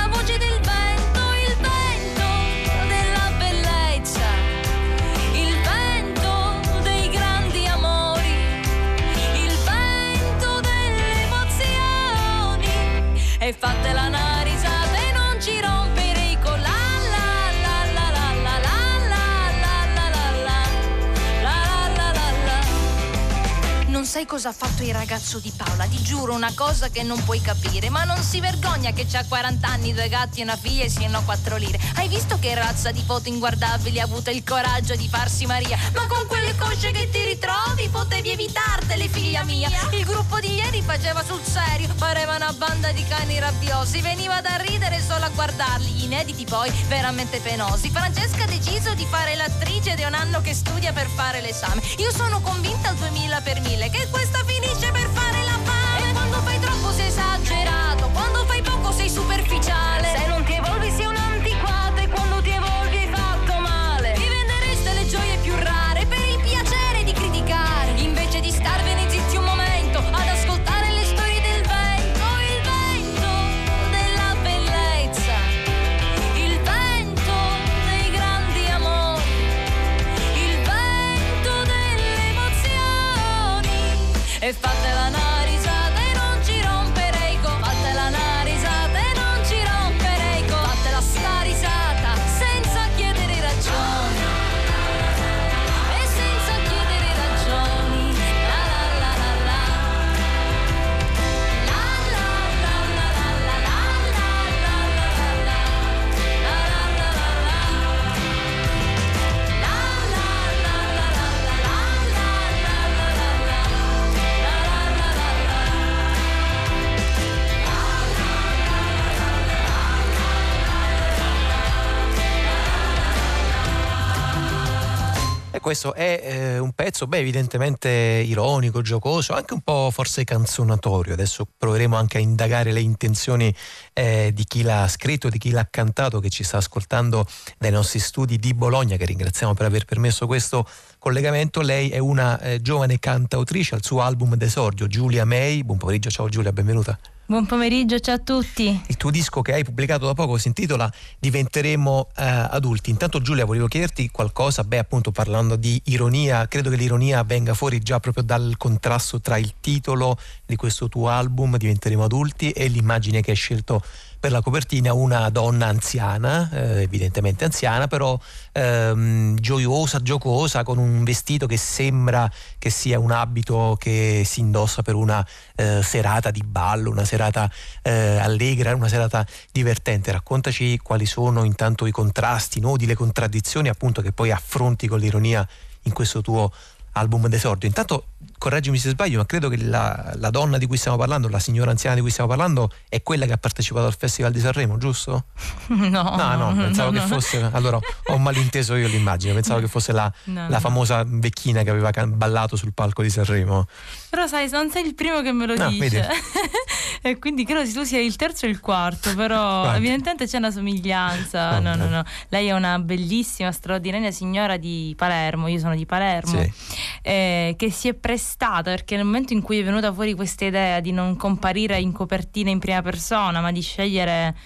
hai fatte la nave sai cosa ha fatto il ragazzo di Paola, ti giuro una cosa che non puoi capire, ma non si vergogna che c'ha 40 anni, due gatti e una figlia e siano 4 lire. Hai visto che razza di foto inguardabili ha avuto il coraggio di farsi Maria? Ma con quelle cosce che ti ritrovi potevi evitartele, figlia mia. Il gruppo di ieri faceva sul serio, pareva una banda di cani rabbiosi, veniva da ridere solo a guardarli, gli inediti poi veramente penosi. Francesca ha deciso di fare l'attrice ed è un anno che studia per fare l'esame. Io sono convinta al 2000 per 1000 che esagerato, quando fai poco sei superficiale. If I questo è eh, un pezzo, beh, evidentemente ironico, giocoso, anche un po' forse canzonatorio. Adesso proveremo anche a indagare le intenzioni eh, di chi l'ha scritto, di chi l'ha cantato, che ci sta ascoltando dai nostri studi di Bologna, che ringraziamo per aver permesso questo collegamento. Lei è una eh, giovane cantautrice al suo album d'esordio, Giulia May. Buon pomeriggio, ciao Giulia, benvenuta. Buon pomeriggio, ciao a tutti. Il tuo disco che hai pubblicato da poco si intitola Diventeremo eh, adulti. Intanto Giulia volevo chiederti qualcosa, beh appunto parlando di ironia, credo che l'ironia venga fuori già proprio dal contrasto tra il titolo di questo tuo album Diventeremo adulti e l'immagine che hai scelto per la copertina una donna anziana, eh, evidentemente anziana, però ehm, gioiosa, giocosa, con un vestito che sembra che sia un abito che si indossa per una eh, serata di ballo, una serata eh, allegra, una serata divertente. Raccontaci quali sono intanto i contrasti, i nodi, le contraddizioni appunto che poi affronti con l'ironia in questo tuo album d'esordio. Intanto, correggimi se sbaglio, ma credo che la, la donna di cui stiamo parlando, la signora anziana di cui stiamo parlando, è quella che ha partecipato al Festival di Sanremo, giusto? *laughs* No, No, no, pensavo no, che no. fosse. Allora, ho malinteso io l'immagine, pensavo che fosse la, No, la famosa vecchina che aveva ballato sul palco di Sanremo. Però sai, non sei il primo che me lo dice. vedi. *laughs* e quindi credo che tu sia il terzo e il quarto, però Quanti? evidentemente c'è una somiglianza. No, no, no. Lei è una bellissima, straordinaria signora di Palermo, io sono di Palermo, Sì. Eh, che si è prestata perché nel momento in cui è venuta fuori questa idea di non comparire in copertina in prima persona, ma di scegliere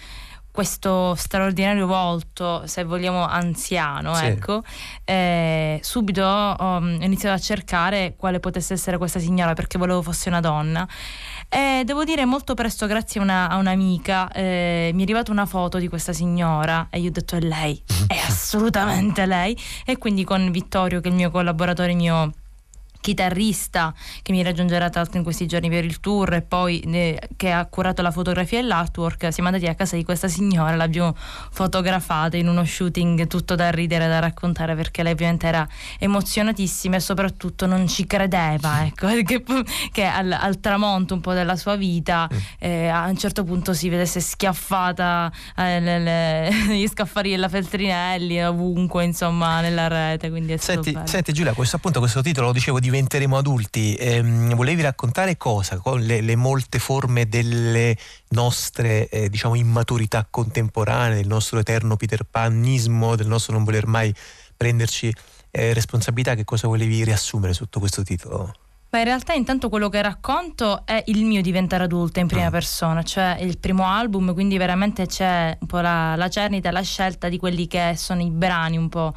questo straordinario volto, se vogliamo anziano, Sì. ecco, eh, subito um, ho iniziato a cercare quale potesse essere questa signora perché volevo fosse una donna. E devo dire molto presto, grazie a, una- a un'amica, eh, mi è arrivata una foto di questa signora e io ho detto è lei, è assolutamente lei. E quindi con Vittorio, che è il mio collaboratore, mio chitarrista che mi raggiungerà tra l'altro in questi giorni per il tour e poi eh, che ha curato la fotografia e l'artwork siamo andati a casa di questa signora l'abbiamo fotografata in uno shooting tutto da ridere da raccontare perché lei ovviamente era emozionatissima e soprattutto non ci credeva ecco *laughs* che, che al, al tramonto un po' della sua vita eh, a un certo punto si vedesse schiaffata eh, le- le- *laughs* gli scaffali della Feltrinelli ovunque insomma nella rete quindi è Senti, senti Giulia, questo appunto questo titolo lo dicevo diventeremo adulti. Ehm, volevi raccontare cosa? Le, le molte forme delle nostre eh, diciamo immaturità contemporanee, del nostro eterno Peter Panismo, del nostro non voler mai prenderci eh, responsabilità, che cosa volevi riassumere sotto questo titolo? Ma in realtà intanto quello che racconto è il mio diventare adulta in prima persona, cioè il primo album, quindi veramente c'è un po' la, la cernita, la scelta di quelli che sono i brani un po'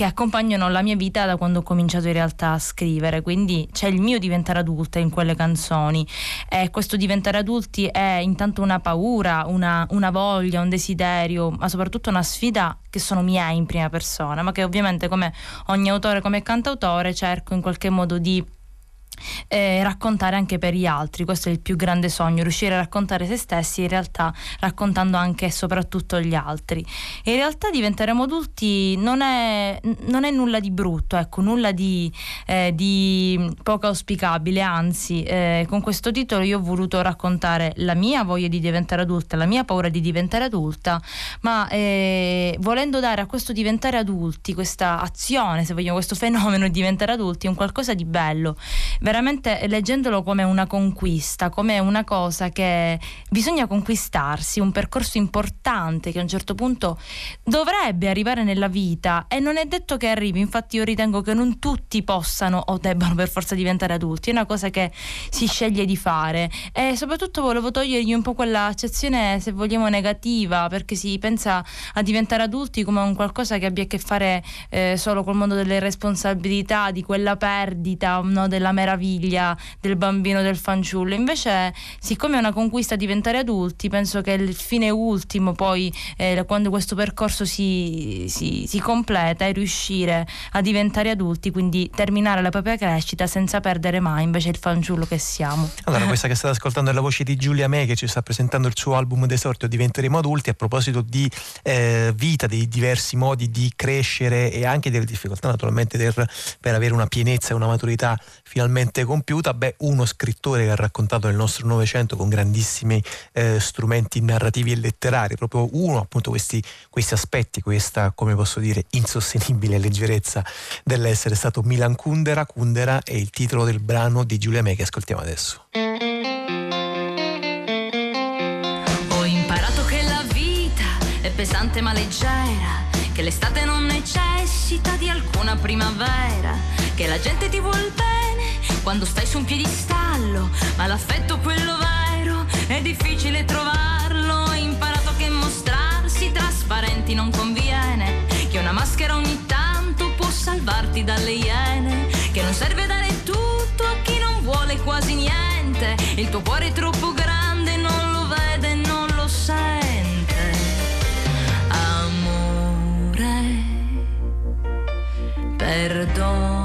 che accompagnano la mia vita da quando ho cominciato in realtà a scrivere, quindi c'è il mio diventare adulta in quelle canzoni. E questo diventare adulti è intanto una paura, una, una voglia, un desiderio, ma soprattutto una sfida che sono miei in prima persona, ma che ovviamente come ogni autore, come cantautore cerco in qualche modo di eh, raccontare anche per gli altri. Questo è il più grande sogno, riuscire a raccontare se stessi, in realtà raccontando anche e soprattutto gli altri. In realtà diventeremo adulti non è, non è nulla di brutto, ecco, nulla di, eh, di poco auspicabile, anzi, eh, con questo titolo io ho voluto raccontare la mia voglia di diventare adulta, la mia paura di diventare adulta, ma eh, volendo dare a questo diventare adulti, questa azione, se vogliamo, questo fenomeno di diventare adulti, un qualcosa di bello veramente leggendolo come una conquista, come una cosa che bisogna conquistarsi, un percorso importante che a un certo punto dovrebbe arrivare nella vita. E non è detto che arrivi, infatti io ritengo che non tutti possano o debbano per forza diventare adulti, è una cosa che si sceglie di fare. E soprattutto volevo togliergli un po' quella accezione se vogliamo negativa perché si pensa a diventare adulti come un qualcosa che abbia a che fare eh, solo col mondo delle responsabilità, di quella perdita, no, della meraviglia del bambino, del fanciullo. Invece, siccome è una conquista diventare adulti, penso che il fine ultimo, poi, eh, quando questo percorso si, si- si completa, è riuscire a diventare adulti, quindi terminare la propria crescita senza perdere mai invece il fanciullo che siamo. Allora, questa che state ascoltando è la voce di Giulia May che ci sta presentando il suo album d'esordio Diventeremo adulti a proposito di eh, vita, dei diversi modi di crescere e anche delle difficoltà naturalmente per, per avere una pienezza e una maturità finalmente compiuta. Beh, uno scrittore che ha raccontato nel nostro Novecento con grandissimi eh, strumenti narrativi e letterari, proprio uno appunto questi, questi aspetti, questa come posso dire insostenibile leggerezza dell'essere stato Milan Kundera. Kundera è il titolo del brano di Giulia May che ascoltiamo adesso. Ho imparato che la vita è pesante ma leggera, che l'estate non necessita di alcuna primavera, che la gente ti vuol bene quando stai su un piedistallo, ma l'affetto quello vero è difficile trovarlo. Ho imparato che mostrarsi trasparenti non conviene, che una maschera ogni tanto può salvarti dalle iene, che non serve dare tutto a chi non vuole quasi niente, il tuo cuore è troppo grande, non lo vede, non lo sente. Amore, perdono.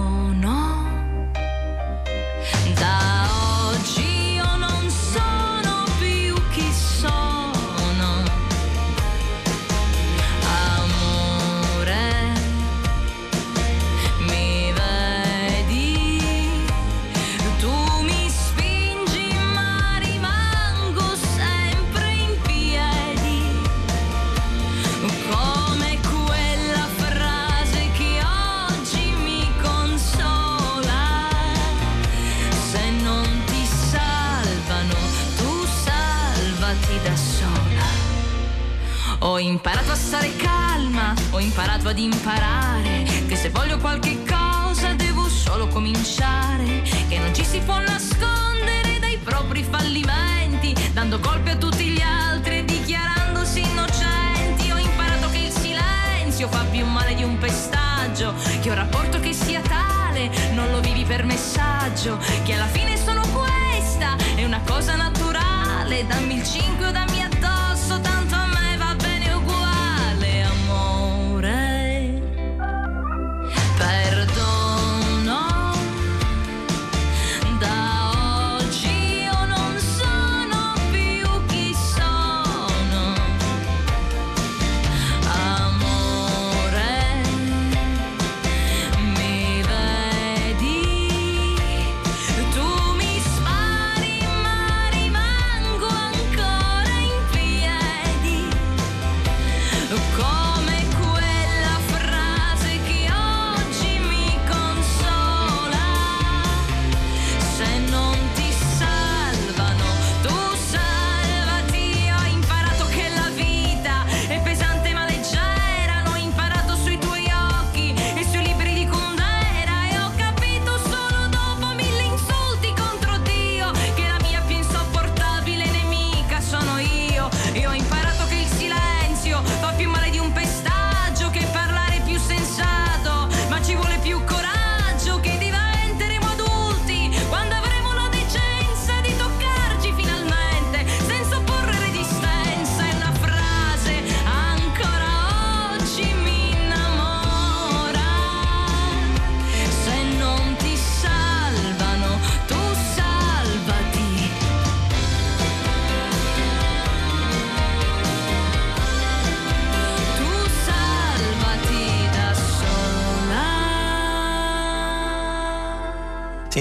Ho imparato a stare calma, ho imparato ad imparare che se voglio qualche cosa devo solo cominciare, che non ci si può nascondere dai propri fallimenti, dando colpi a tutti gli altri e dichiarandosi innocenti. Ho imparato che il silenzio fa più male di un pestaggio, che un rapporto che sia tale non lo vivi per messaggio, che alla fine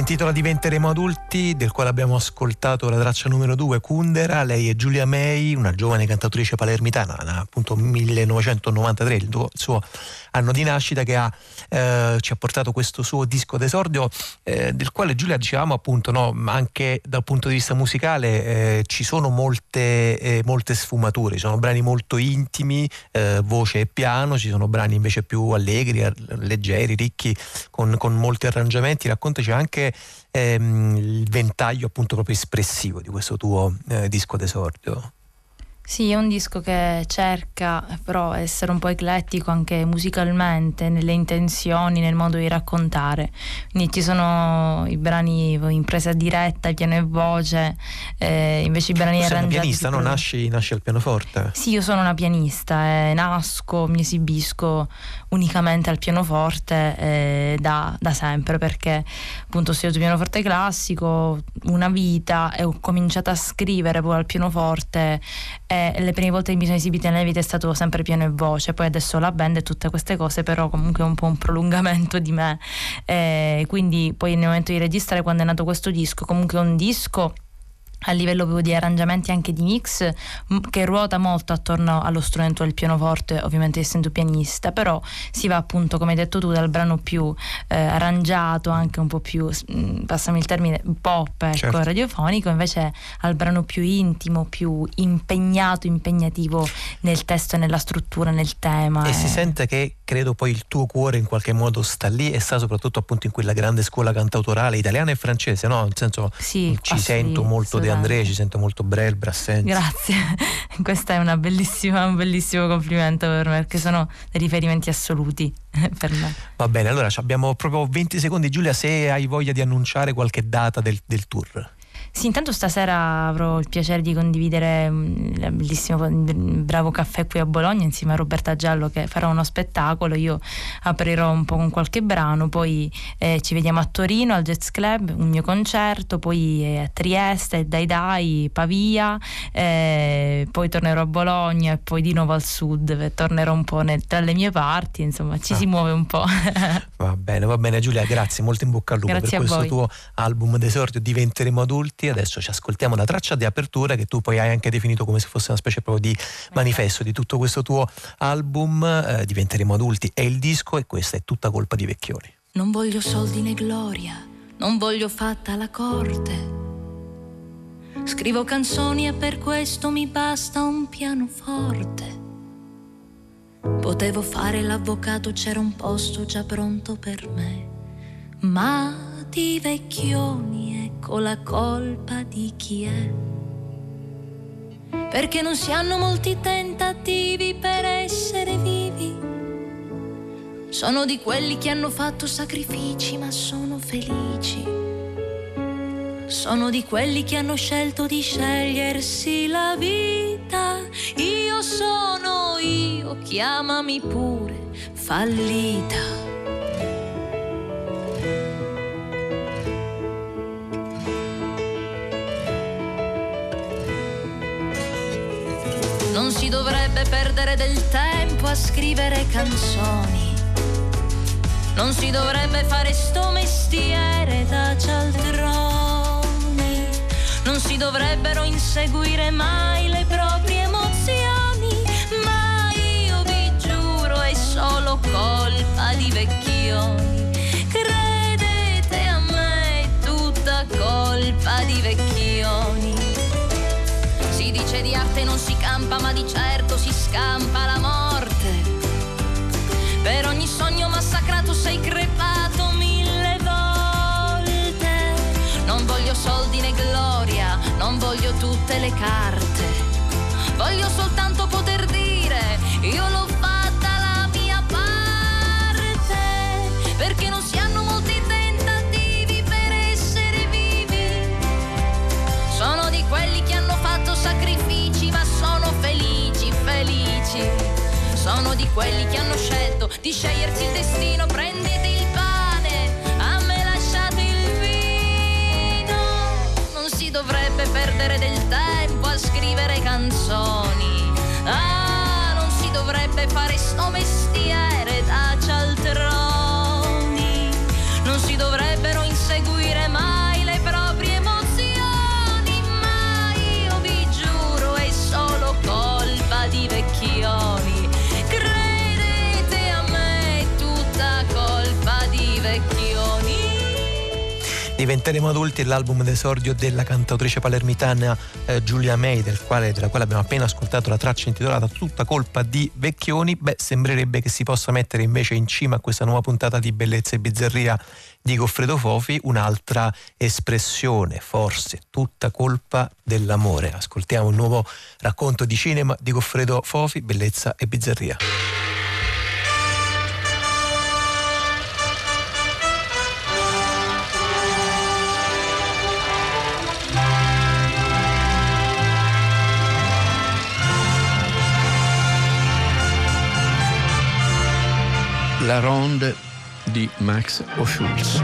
intitola Diventeremo adulti, del quale abbiamo ascoltato la traccia numero 2, Kundera. Lei è Giulia May, una giovane cantatrice palermitana, appunto 1993, il suo anno di nascita, che ha, eh, ci ha portato questo suo disco d'esordio, eh, del quale Giulia dicevamo appunto, no, anche dal punto di vista musicale eh, ci sono molte, eh, molte sfumature, ci sono brani molto intimi, eh, voce e piano, ci sono brani invece più allegri, leggeri, ricchi, con, con molti arrangiamenti. Raccontaci anche ehm, il ventaglio appunto proprio espressivo di questo tuo eh, disco d'esordio. Sì, è un disco che cerca però essere un po' eclettico anche musicalmente, nelle intenzioni, nel modo di raccontare. Quindi ci sono i brani in presa diretta, piano e voce, eh, invece i brani Tu sei una arrangiati. pianista, no? Nasci, nasci al pianoforte. Sì, io sono una pianista e nasco, mi esibisco unicamente al pianoforte eh, da, da sempre perché appunto ho studiato pianoforte classico una vita e ho cominciato a scrivere poi al pianoforte e le prime volte che mi sono esibita nella vita è stato sempre piano e voce, poi adesso la band e tutte queste cose, però comunque è un po' un prolungamento di me. E quindi poi nel momento di registrare quando è nato questo disco, comunque è un disco a livello proprio di arrangiamenti anche di mix che ruota molto attorno allo strumento del pianoforte ovviamente essendo pianista però si va appunto come hai detto tu dal brano più eh, arrangiato anche un po' più passami il termine pop ecco Certo. radiofonico invece al brano più intimo più impegnato impegnativo nel testo e nella struttura nel tema E eh. si sente che credo poi il tuo cuore in qualche modo sta lì e sta soprattutto appunto in quella grande scuola cantautorale italiana e francese, no? Nel senso Sì, ci ah, sento sì, molto De André, ci sento molto Brel, Brassens. Grazie, *laughs* questo è una bellissima, un bellissimo complimento per me perché sono dei riferimenti assoluti *laughs* per me. Va bene, allora ci abbiamo proprio 20 secondi Giulia se hai voglia di annunciare qualche data del, del tour. Sì, intanto stasera avrò il piacere di condividere mm, il bellissimo bravo caffè qui a Bologna insieme a Roberta Giallo che farà uno spettacolo. Io aprirò un po' con qualche brano, poi eh, ci vediamo a Torino al Jazz Club, un mio concerto, poi eh, a Trieste, Dai Dai, Pavia, eh, poi tornerò a Bologna e poi di nuovo al sud, eh, tornerò un po' nel- tra le mie parti, insomma ci Ah. si muove un po'. *laughs* Va bene, va bene Giulia, grazie, molto in bocca al lupo Grazie per questo voi. tuo album d'esordio Diventeremo adulti. Adesso ci ascoltiamo la traccia di apertura che tu poi hai anche definito come se fosse una specie proprio di manifesto di tutto questo tuo album eh, Diventeremo adulti. È il disco e questa è tutta colpa di Vecchioni. Non voglio soldi né gloria, non voglio fatta la corte. Scrivo canzoni e per questo mi basta un pianoforte. Potevo fare l'avvocato, c'era un posto già pronto per me. Ma di vecchioni ecco la colpa di chi è. Perché non si hanno molti tentativi per essere vivi. Sono di quelli che hanno fatto sacrifici ma sono felici. Sono di quelli che hanno scelto di scegliersi la vita. Io sono io, chiamami pure fallita. Non si dovrebbe perdere del tempo a scrivere canzoni. Non si dovrebbe fare sto mestiere da cialtroni. Non si dovrebbero inseguire mai le proprie emozioni. Ma io vi giuro è solo colpa di vecchioni. Credete a me, è tutta colpa di vecchioni. Dice di arte non si campa, ma di certo si scampa la morte. Per ogni sogno massacrato sei crepato mille volte. Non voglio soldi né gloria, non voglio tutte le carte. Voglio soltanto poter dire, io l'ho fatta quelli che hanno scelto di scegliersi il destino. Prendete il pane, a me lasciate il vino. Non si dovrebbe perdere del tempo a scrivere canzoni. Ah, non si dovrebbe fare sto mestiere Diventeremo adulti è l'album d'esordio della cantautrice palermitana eh, Giulia May, quale, della quale abbiamo appena ascoltato la traccia intitolata Tutta colpa di Vecchioni. Beh, sembrerebbe che si possa mettere invece in cima a questa nuova puntata di Bellezza e Bizzarria di Goffredo Fofi un'altra espressione, forse tutta colpa dell'amore. Ascoltiamo un nuovo racconto di cinema di Goffredo Fofi, Bellezza e Bizzarria. La ronde di Max Oschulz.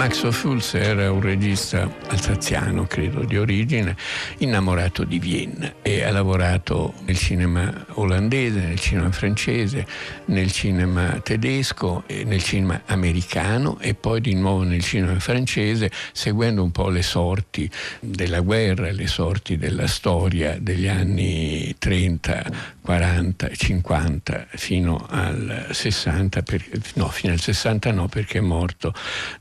Max Oschulz era un regista alsaziano, credo, di origine, innamorato di Vienna e ha lavorato nel cinema olandese, nel cinema francese, nel cinema tedesco nel cinema americano e poi di nuovo nel cinema francese, seguendo un po' le sorti della guerra, le sorti della storia degli anni 30, 40, 50 fino al 60, per- no, fino al 60 no perché è morto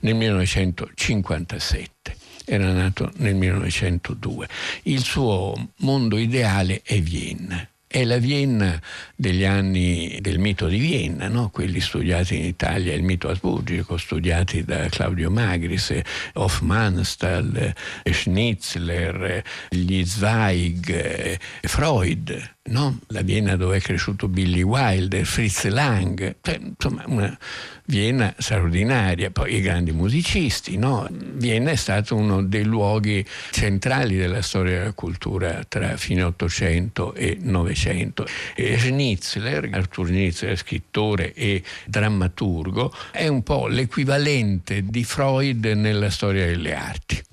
nel 1957. Era nato nel 1902. Il suo mondo ideale è Vienna. È la Vienna degli anni del mito di Vienna, no? quelli studiati in Italia, il mito asburgico, studiati da Claudio Magris, Hofmannsthal, Schnitzler, gli Zweig, Freud. No? la Vienna dove è cresciuto Billy Wilder, Fritz Lang, cioè, insomma una Vienna straordinaria, poi i grandi musicisti. No? Vienna è stato uno dei luoghi centrali della storia della cultura tra fine 800 e 900. E Schnitzler, Arthur Schnitzler, scrittore e drammaturgo, è un po' l'equivalente di Freud nella storia delle arti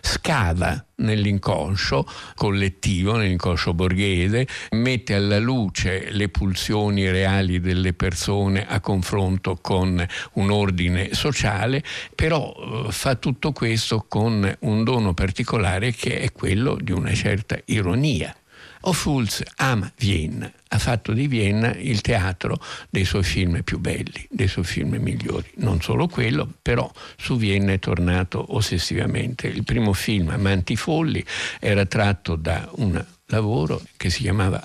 scava nell'inconscio collettivo, nell'inconscio borghese, mette alla luce le pulsioni reali delle persone a confronto con un ordine sociale, però eh, fa tutto questo con un dono particolare che è quello di una certa ironia. Ophuls ama Vienna, ha fatto di Vienna il teatro dei suoi film più belli, dei suoi film migliori. Non solo quello, però su Vienna è tornato ossessivamente. Il primo film, Amanti Folli, era tratto da un lavoro che si chiamava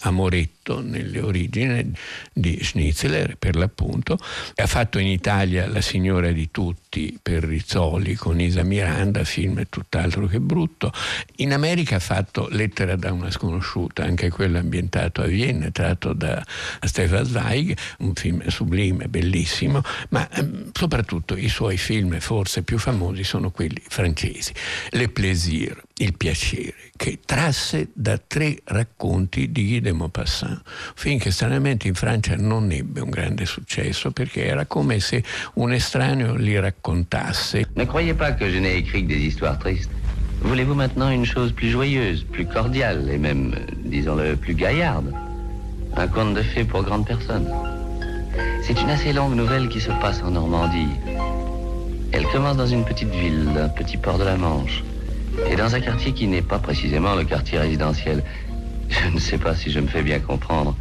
Amoretto nelle origini di Schnitzler per l'appunto. Ha fatto in Italia La signora di tutti per Rizzoli con Isa Miranda film tutt'altro che brutto. In America ha fatto Lettera da una sconosciuta anche quello ambientato a Vienna tratto da Stefan Zweig un film sublime, bellissimo ma ehm, soprattutto i suoi film forse più famosi sono quelli francesi. Le Plaisir, Il piacere che trasse da tre racconti di Guy de Maupassant, film che stranamente in Francia non ebbe un grande successo perché era come se un estraneo li raccontasse. Ne croyez pas que je n'ai écrit des histoires tristes. Voulez-vous maintenant une chose plus joyeuse, plus cordiale et même, disons-le, plus gaillarde? Un conte de fées pour grandes personnes. C'est une assez longue nouvelle qui se passe en Normandie. Elle commence dans une petite ville, un petit port de la Manche, et dans un quartier qui n'est pas précisément le quartier résidentiel. Je ne sais pas si je me fais bien comprendre.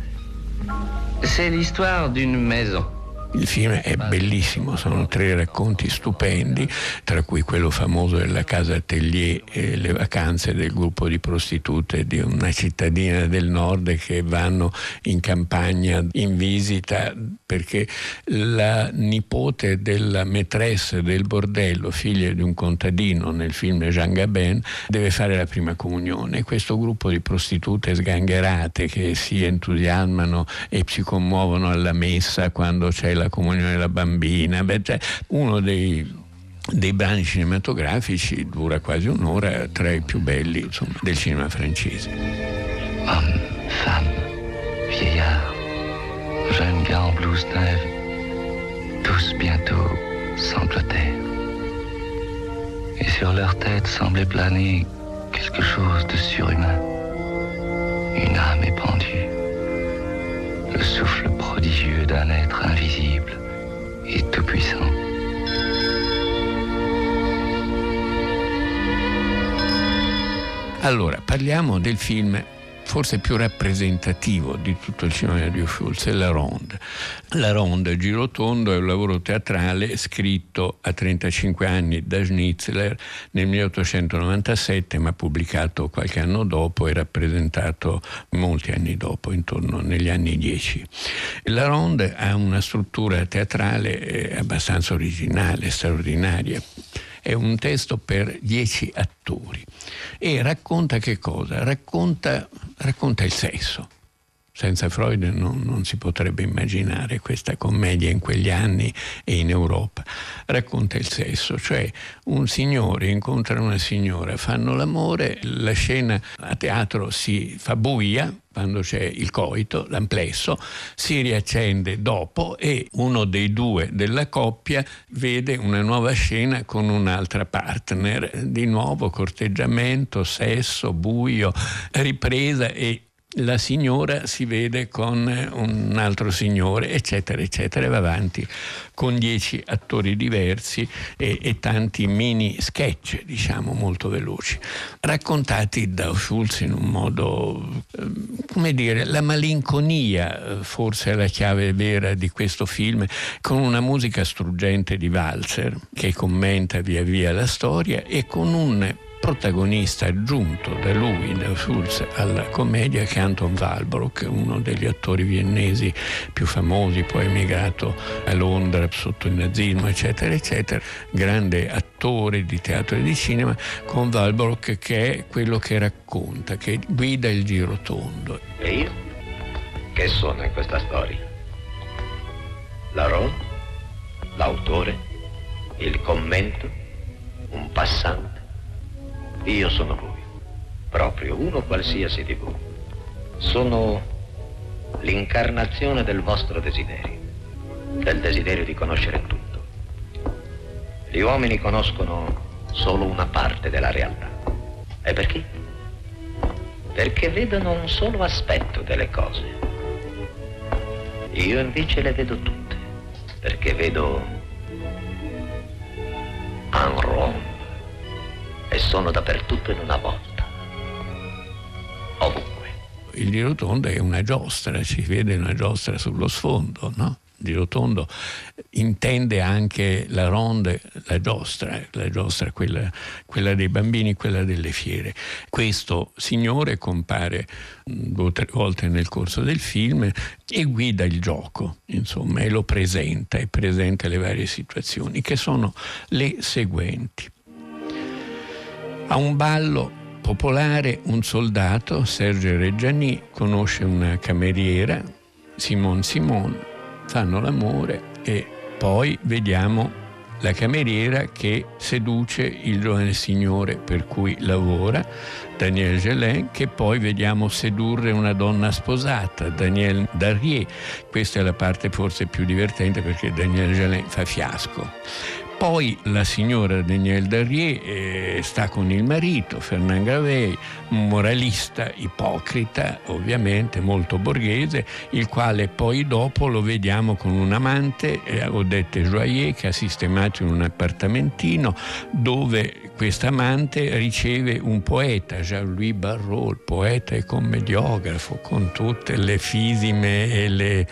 C'est l'histoire d'une maison. Il film è bellissimo, sono tre racconti stupendi, tra cui quello famoso della casa Atelier e le vacanze del gruppo di prostitute di una cittadina del nord che vanno in campagna in visita perché la nipote della maîtresse del bordello, figlia di un contadino nel film Jean Gabin, deve fare la prima comunione. Questo gruppo di prostitute sgangherate che si entusiasmano e si commuovono alla messa quando c'è la comunione della bambina, beh, cioè, uno dei dei brani cinematografici dura quasi un'ora tra i più belli insomma, del cinema francese. Hommes, femmes, vieillards, jeunes gars en blouse neuve, tous bientôt sanglotaient. Et sur leur tête semblait planer quelque chose de surhumain. Une âme épandue. Le souffle prodigieux d'un être invisible et tout-puissant. Allora, parliamo del film forse più rappresentativo di tutto il cinema di Schulz, è La Ronde. La Ronde, Girotondo, è un lavoro teatrale scritto a 35 anni da Schnitzler nel 1897, ma pubblicato qualche anno dopo e rappresentato molti anni dopo, intorno negli anni 10. La Ronde ha una struttura teatrale eh, abbastanza originale, straordinaria è un testo per dieci attori e racconta che cosa? Racconta, racconta il sesso. Senza Freud non, non, si potrebbe immaginare questa commedia in quegli anni e in Europa. Racconta il sesso, cioè un signore incontra una signora, fanno l'amore, la scena a teatro si fa buia, quando c'è il coito, l'amplesso, si riaccende dopo e uno dei due della coppia vede una nuova scena con un'altra partner, di nuovo corteggiamento, sesso, buio, ripresa e la signora si vede con un altro signore, eccetera, eccetera, e va avanti con dieci attori diversi e, e tanti mini sketch, diciamo, molto veloci, raccontati da Schulz in un modo, eh, come dire, la malinconia eh, forse è la chiave vera di questo film, con una musica struggente di Walzer che commenta via via la storia e con un protagonista aggiunto da lui, da Schulz, alla commedia che è Anton Walbrock, uno degli attori viennesi più famosi, poi emigrato a Londra sotto il nazismo, eccetera, eccetera, grande attore di teatro e di cinema, con Walbrock che è quello che racconta, che guida il giro tondo. E io? Che sono in questa storia? La ronda, l'autore, il commento, un passante. Io sono voi, proprio uno qualsiasi di voi. Sono l'incarnazione del vostro desiderio, del desiderio di conoscere tutto. Gli uomini conoscono solo una parte della realtà. E perché? Perché vedono un solo aspetto delle cose. Io invece le vedo tutte, perché vedo un rombo e sono dappertutto in una volta. Ovunque. Il di rotondo è una giostra, si vede una giostra sullo sfondo, no? Di rotondo intende anche la ronde, la giostra, la giostra quella, quella dei bambini, quella delle fiere. Questo signore compare mh, due o tre volte nel corso del film e guida il gioco, insomma, e lo presenta, e presenta le varie situazioni, che sono le seguenti. A un ballo popolare un soldato, Sergio Reggiani, conosce una cameriera, Simon Simon, fanno l'amore e poi vediamo la cameriera che seduce il giovane signore per cui lavora, Daniel Gelin, che poi vediamo sedurre una donna sposata, Daniel Darrier. Questa è la parte forse più divertente perché Daniel Gelin fa fiasco. Poi la signora Danielle Darrier eh, sta con il marito, Fernand Gravey, un moralista ipocrita, ovviamente molto borghese, il quale poi dopo lo vediamo con un amante, eh, Odette Joyer, che ha sistemato in un appartamentino dove questa amante riceve un poeta, Jean-Louis Barrault, poeta e commediografo, con tutte le fisime e le,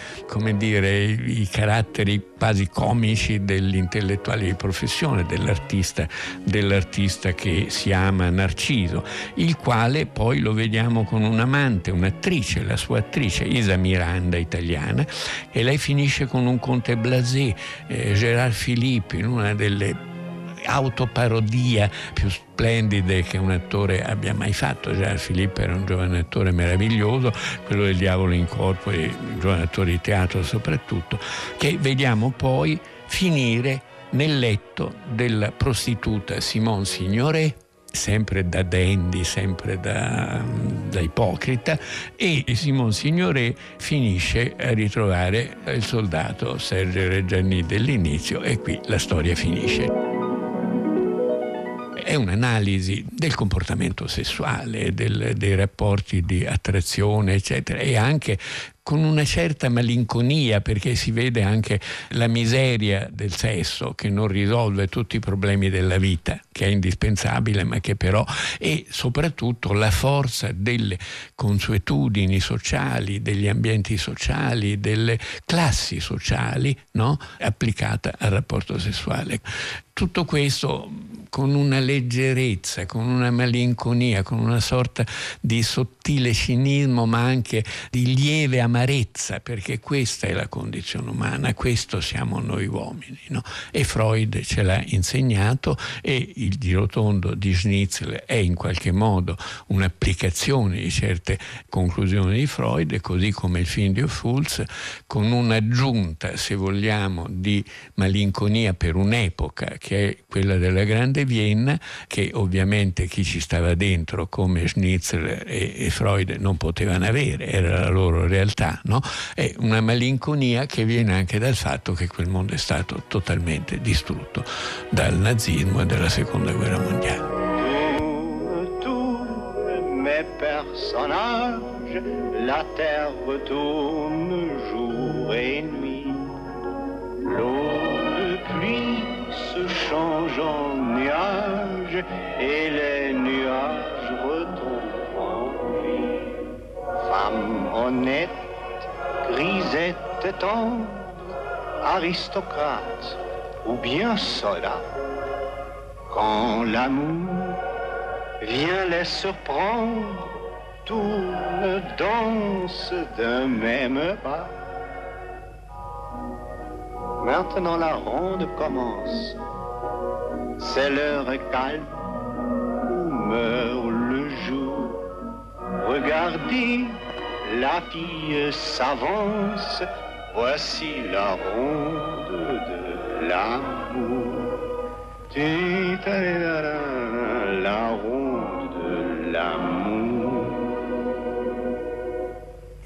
dire, i caratteri quasi comici dell'intellettuale professione, dell'artista, dell'artista che si ama Narciso, il quale poi lo vediamo con un'amante, un'attrice, la sua attrice, Isa Miranda, italiana, e lei finisce con un conte blasé, eh, Gerard Filippi, in una delle autoparodia più splendide che un attore abbia mai fatto. Gerard Filippo era un giovane attore meraviglioso, quello del Diavolo in corpo, e un giovane attore di teatro soprattutto, che vediamo poi finire nel letto della prostituta Simone Signoret sempre da dandy, sempre da, da, ipocrita, e Simon Signoret finisce a ritrovare il soldato Sergio Reggiani dell'inizio e qui la storia finisce. È un'analisi del comportamento sessuale, del, dei rapporti di attrazione, eccetera, e anche con una certa malinconia perché si vede anche la miseria del sesso che non risolve tutti i problemi della vita, che è indispensabile ma che però e soprattutto la forza delle consuetudini sociali, degli ambienti sociali, delle classi sociali no? applicata al rapporto sessuale. Tutto questo con una leggerezza, con una malinconia, con una sorta di sottile cinismo, ma anche di lieve amarezza, perché questa è la condizione umana, questo siamo noi uomini. No? E Freud ce l'ha insegnato e il girotondo di Schnitzel è in qualche modo un'applicazione di certe conclusioni di Freud, così come il film di Fools, con un'aggiunta, se vogliamo, di malinconia per un'epoca che è quella della grande Vienna, che ovviamente chi ci stava dentro come Schnitzel e, e Freud non potevano avere, era la loro realtà, no? È una malinconia che viene anche dal fatto che quel mondo è stato totalmente distrutto dal nazismo e dalla seconda guerra mondiale. personnages, la terre retourne jour et nuit. L'eau pluie se change en nuages et les nuages retombent en vie. Femme honnête, grisette tendre, aristocrate ou bien soldat, quand l'amour vient les surprendre, tourne, danse d'un même pas. Maintenant la ronde commence, c'est l'heure calme où meurt le jour. Regardez la fille s'avance, voici la ronde de l'amour. La ronde de l'amour.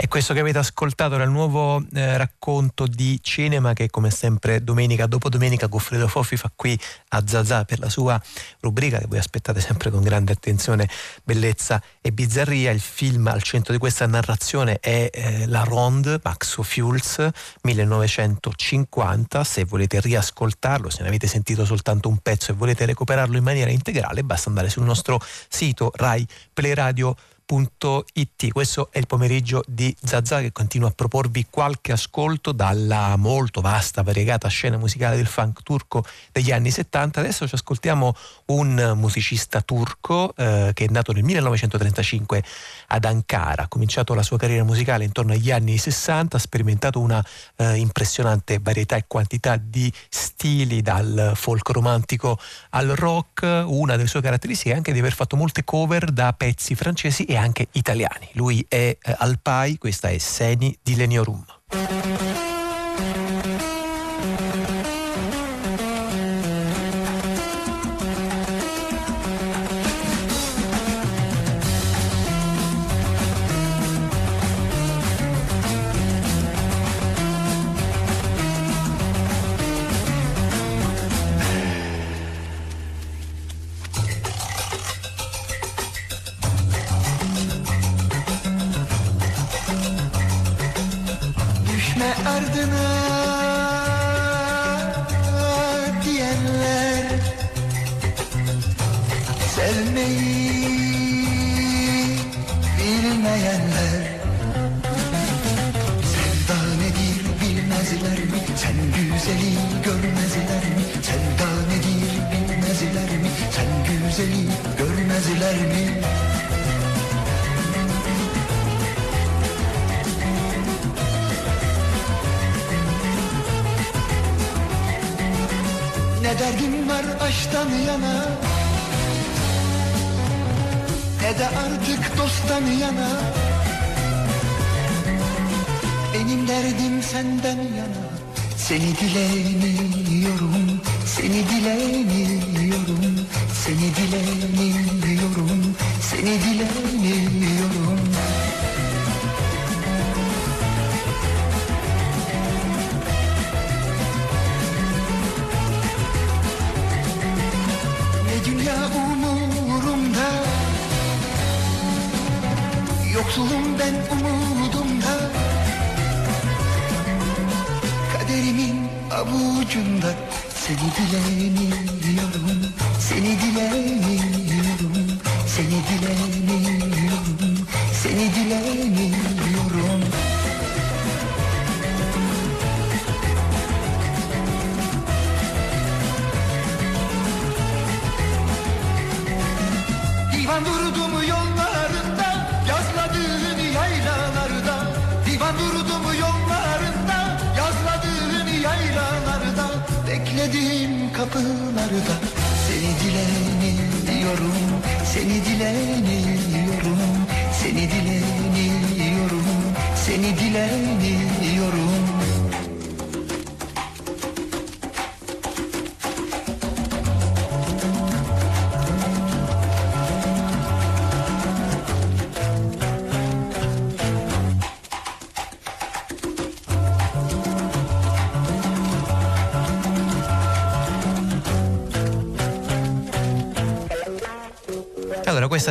E questo che avete ascoltato era il nuovo eh, racconto di cinema che come sempre domenica dopo domenica Goffredo Foffi fa qui a Zazà per la sua rubrica che voi aspettate sempre con grande attenzione, bellezza e bizzarria. Il film al centro di questa narrazione è eh, La Ronde, Max Fuels, 1950. Se volete riascoltarlo, se ne avete sentito soltanto un pezzo e volete recuperarlo in maniera integrale, basta andare sul nostro sito Rai Play Radio It. Questo è il pomeriggio di Zazà che continua a proporvi qualche ascolto dalla molto vasta, variegata scena musicale del funk turco degli anni 70. Adesso ci ascoltiamo un musicista turco eh, che è nato nel 1935 ad Ankara, ha cominciato la sua carriera musicale intorno agli anni 60, ha sperimentato una eh, impressionante varietà e quantità di stili dal folk romantico al rock, una delle sue caratteristiche è anche di aver fatto molte cover da pezzi francesi e anche italiani. Lui è eh, Alpai, questa è Seni di Leniorum.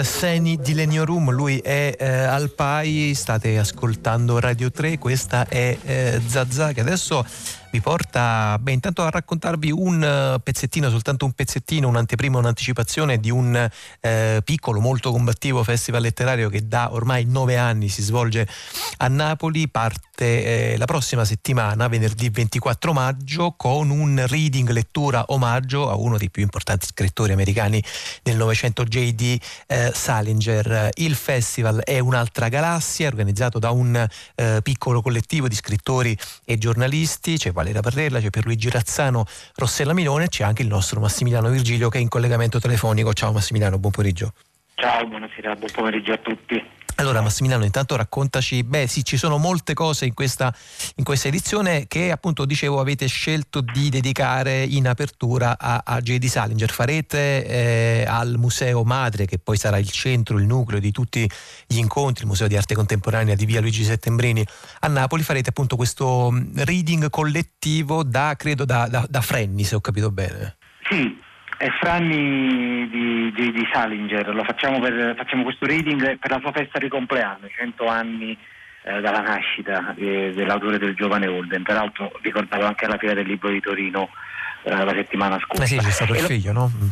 Seni di Leniorum, lui è eh, Alpai, state ascoltando Radio 3, questa è eh, Zazà che adesso vi porta beh, intanto a raccontarvi un eh, pezzettino, soltanto un pezzettino, un'anteprima, un'anticipazione di un eh, piccolo, molto combattivo festival letterario che da ormai nove anni si svolge a Napoli, parte eh, la prossima settimana, venerdì 24 maggio, con un reading lettura omaggio a uno dei più importanti scrittori americani del Novecento, J.D. eh, Salinger. Il festival è un'altra galassia, organizzato da un eh, piccolo collettivo di scrittori e giornalisti, c'è Valeria Parrella, c'è Pierluigi Razzano, Rossella Milone, c'è anche il nostro Massimiliano Virgilio che è in collegamento telefonico. Ciao Massimiliano, buon pomeriggio. Ciao, buonasera, buon pomeriggio a tutti. Allora Massimiliano, intanto raccontaci, beh sì, ci sono molte cose in questa, in questa edizione che appunto dicevo avete scelto di dedicare in apertura a, a J.D. Salinger. Farete eh, al Museo Madre, che poi sarà il centro, il nucleo di tutti gli incontri, il Museo di Arte Contemporanea di Via Luigi Settembrini a Napoli, farete appunto questo mm, reading collettivo da, credo, da, da, da Frenni, se ho capito bene. Sì, è Franni di, di- di Salinger, lo facciamo, per- facciamo questo reading per la sua festa di compleanno, 100 anni eh, dalla nascita eh, dell'autore del giovane Holden, peraltro ricordato anche alla Fiera del Libro di Torino eh, la settimana scorsa. Eh sì, c'è stato il E lo- figlio, no? Mm.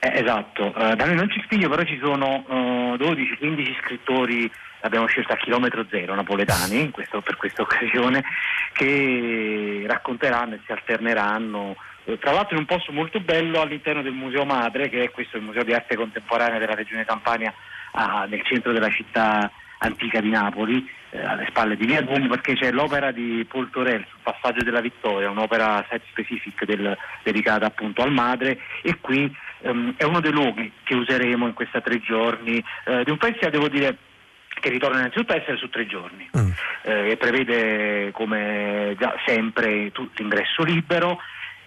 eh, esatto, Eh, da noi non c'è figlio, però ci sono eh, 12-15 scrittori, abbiamo scelto a chilometro zero napoletani questo- per questa occasione, che racconteranno e si alterneranno. Eh, Tra l'altro in un posto molto bello all'interno del Museo Madre, che è questo il Museo di Arte Contemporanea della Regione Campania, ah, nel centro della città antica di Napoli, eh, alle spalle di Via Duomo, perché c'è l'opera di Paul Torel sul passaggio della Vittoria, un'opera site specific del- dedicata appunto al madre e qui ehm, è uno dei luoghi che useremo in questi tre giorni eh, di un festival, devo dire, che ritorna innanzitutto a essere su tre giorni eh, e prevede come già sempre tu- l'ingresso libero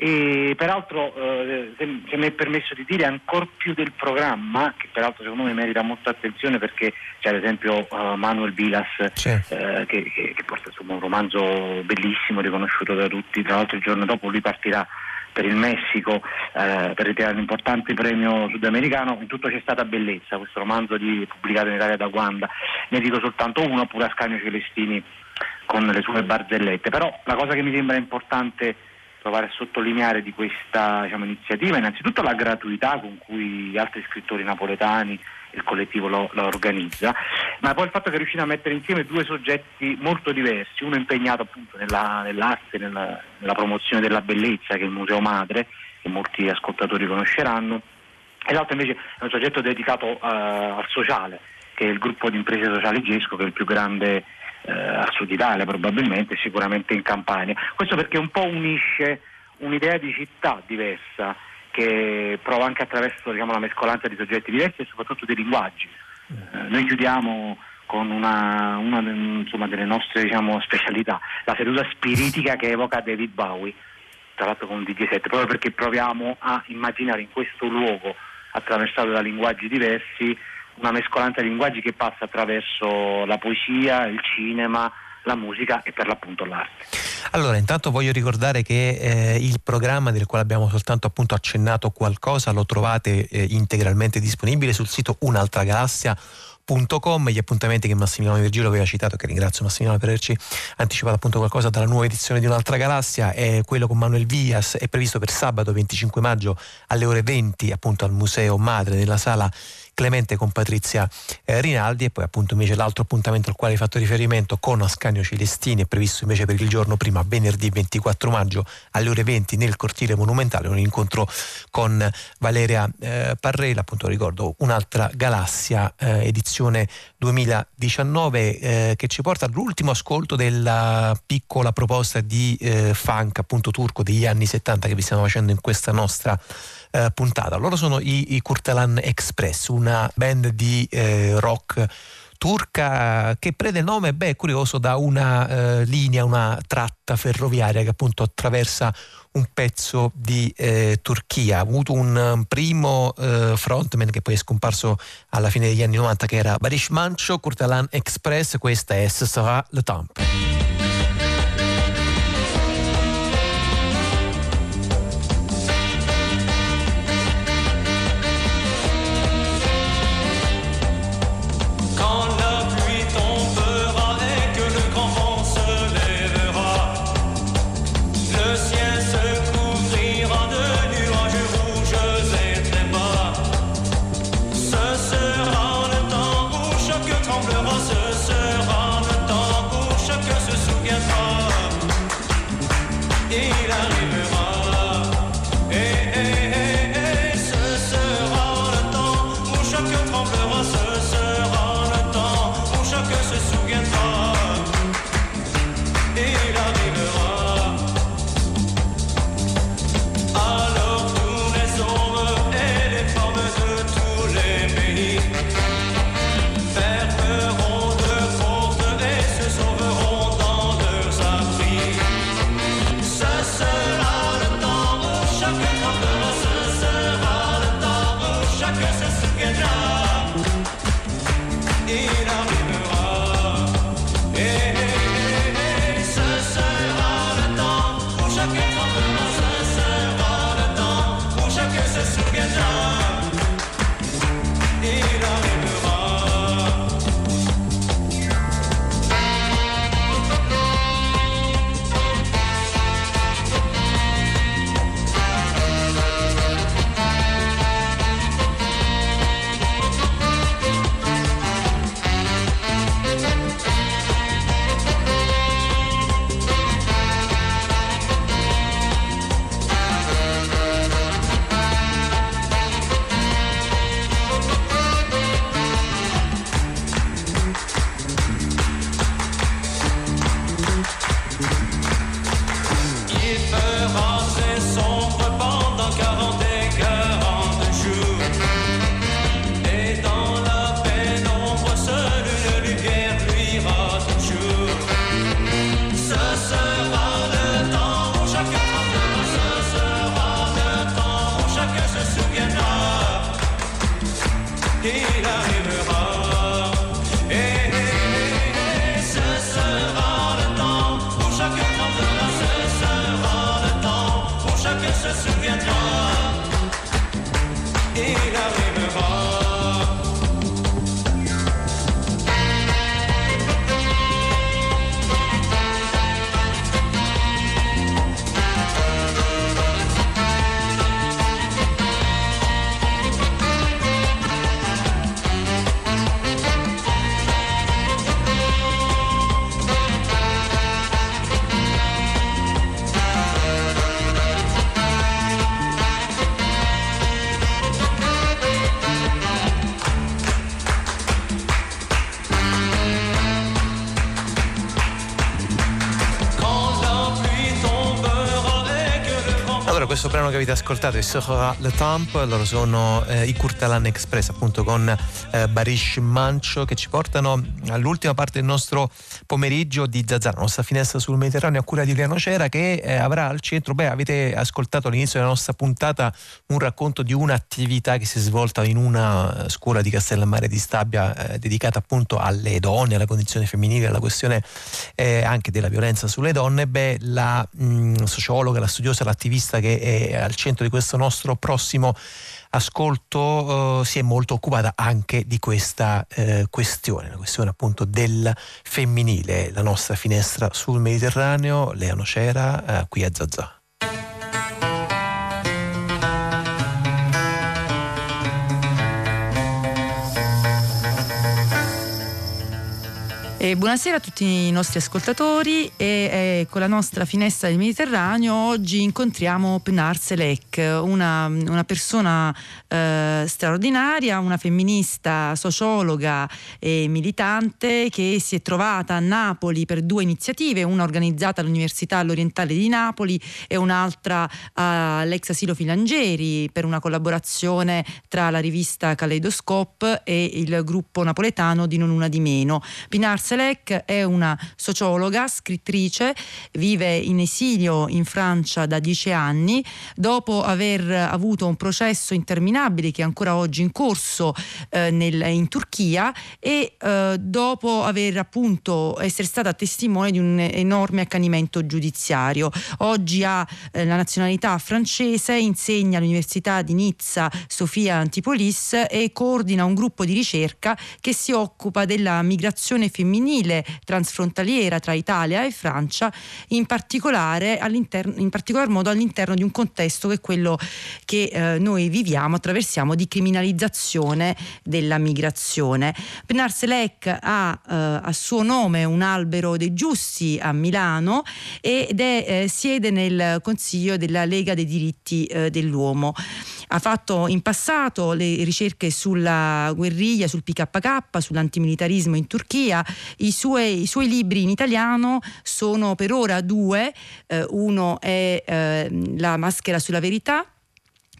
e peraltro eh, se, se mi è permesso di dire ancora più del programma che peraltro secondo me merita molta attenzione perché c'è ad esempio eh, Manuel Vilas eh, che, che- che porta insomma, un romanzo bellissimo riconosciuto da tutti. Tra l'altro il giorno dopo lui partirà per il Messico eh, per ritirare un importante premio sudamericano. In tutto c'è stata bellezza questo romanzo di- pubblicato in Italia da Wanda. Ne dico soltanto uno pure Ascanio Celestini con le sue barzellette. Però la cosa che mi sembra importante provare a sottolineare di questa diciamo, iniziativa. Innanzitutto la gratuità con cui altri scrittori napoletani e il collettivo lo, lo organizza, ma poi il fatto che è riuscito a mettere insieme due soggetti molto diversi, uno impegnato appunto nella- nell'arte, nella, nella promozione della bellezza che è il Museo Madre, che molti ascoltatori conosceranno, e l'altro invece è un soggetto dedicato eh, al sociale, che è il gruppo di imprese sociali Gesco, che è il più grande eh, al sud Italia probabilmente, sicuramente in Campania. Questo perché un po' unisce un'idea di città diversa che prova anche attraverso diciamo, la mescolanza di soggetti diversi e soprattutto dei linguaggi. Eh, noi chiudiamo con una, una insomma, delle nostre diciamo, specialità, la seduta spiritica che evoca David Bowie, tra l'altro con un DJ set, proprio perché proviamo a immaginare in questo luogo attraversato da linguaggi diversi una mescolanza di linguaggi che passa attraverso la poesia, il cinema, la musica e per l'appunto l'arte. Allora, intanto voglio ricordare che eh, il programma del quale abbiamo soltanto appunto accennato qualcosa lo trovate eh, integralmente disponibile sul sito un'altragalassia.com gli appuntamenti che Massimiliano Virgilio aveva citato che ringrazio Massimiliano per averci anticipato appunto qualcosa dalla nuova edizione di Un'altra Galassia è quello con Manuel Vias è previsto per sabato 25 maggio alle ore 20 appunto al Museo Madre nella sala Clemente con Patrizia eh, Rinaldi e poi appunto invece l'altro appuntamento al quale hai fatto riferimento con Ascanio Celestini è previsto invece per il giorno prima venerdì 24 maggio alle ore 20 nel cortile monumentale un incontro con Valeria eh, Parrella. Appunto ricordo un'altra galassia eh, edizione 2019 eh, che ci porta all'ultimo ascolto della piccola proposta di eh, funk appunto turco degli anni 70 che vi stiamo facendo in questa nostra eh, puntata. Loro sono i, i Kurtalan Express, una band di eh, rock turca che prende il nome, beh, curioso, da una eh, linea, una tratta ferroviaria che appunto attraversa un pezzo di eh, Turchia. Ha avuto un primo eh, frontman che poi è scomparso alla fine degli anni 90 che era Barish Mancho, Kurtalan Express, questa è Ce sera le temps. Che avete ascoltato è Sera Le Temp, loro sono eh, i Kurtalan Express, appunto con eh, Barish Mancio, che ci portano all'ultima parte del nostro pomeriggio di Zazzara, la nostra finestra sul Mediterraneo a cura di Liano Cera, che eh, avrà al centro, beh, avete ascoltato all'inizio della nostra puntata un racconto di un'attività che si è svolta in una eh, scuola di Castellammare di Stabia eh, dedicata appunto alle donne, alla condizione femminile, alla questione eh, anche della violenza sulle donne. Beh, la mh, sociologa, la studiosa, l'attivista che è al centro di questo nostro prossimo ascolto eh, si è molto occupata anche di questa eh, questione, la questione appunto del femminile, la nostra finestra sul Mediterraneo, Leano Cera, eh, qui a Zazà. E buonasera a tutti i nostri ascoltatori e eh, con la nostra finestra del Mediterraneo oggi incontriamo Pnar Selek, una, una persona eh, straordinaria, una femminista, sociologa e militante che si è trovata a Napoli per due iniziative, una organizzata all'Università all'Orientale di Napoli e un'altra all'ex asilo Filangieri per una collaborazione tra la rivista Kaleidoscope e il gruppo napoletano di Non Una di Meno. Pinar Selek è una sociologa, scrittrice, vive in esilio in Francia da dieci anni, dopo aver avuto un processo interminabile che è ancora oggi in corso eh, nel- in Turchia e eh, dopo aver appunto essere stata testimone di un enorme accanimento giudiziario. Oggi ha eh, la nazionalità francese, insegna all'Università di Nizza Sofia Antipolis e coordina un gruppo di ricerca che si occupa della migrazione femminile transfrontaliera tra Italia e Francia, in particolare in particolar modo all'interno di un contesto che è quello che eh, noi viviamo, attraversiamo di criminalizzazione della migrazione. Pinar Selek ha eh, a suo nome un albero dei giusti a Milano ed è, eh, siede nel Consiglio della Lega dei diritti eh, dell'uomo. Ha fatto in passato le ricerche sulla guerriglia, sul PKK, sull'antimilitarismo in Turchia. I suoi, i suoi libri in italiano sono per ora due. Eh, uno è eh, La maschera sulla verità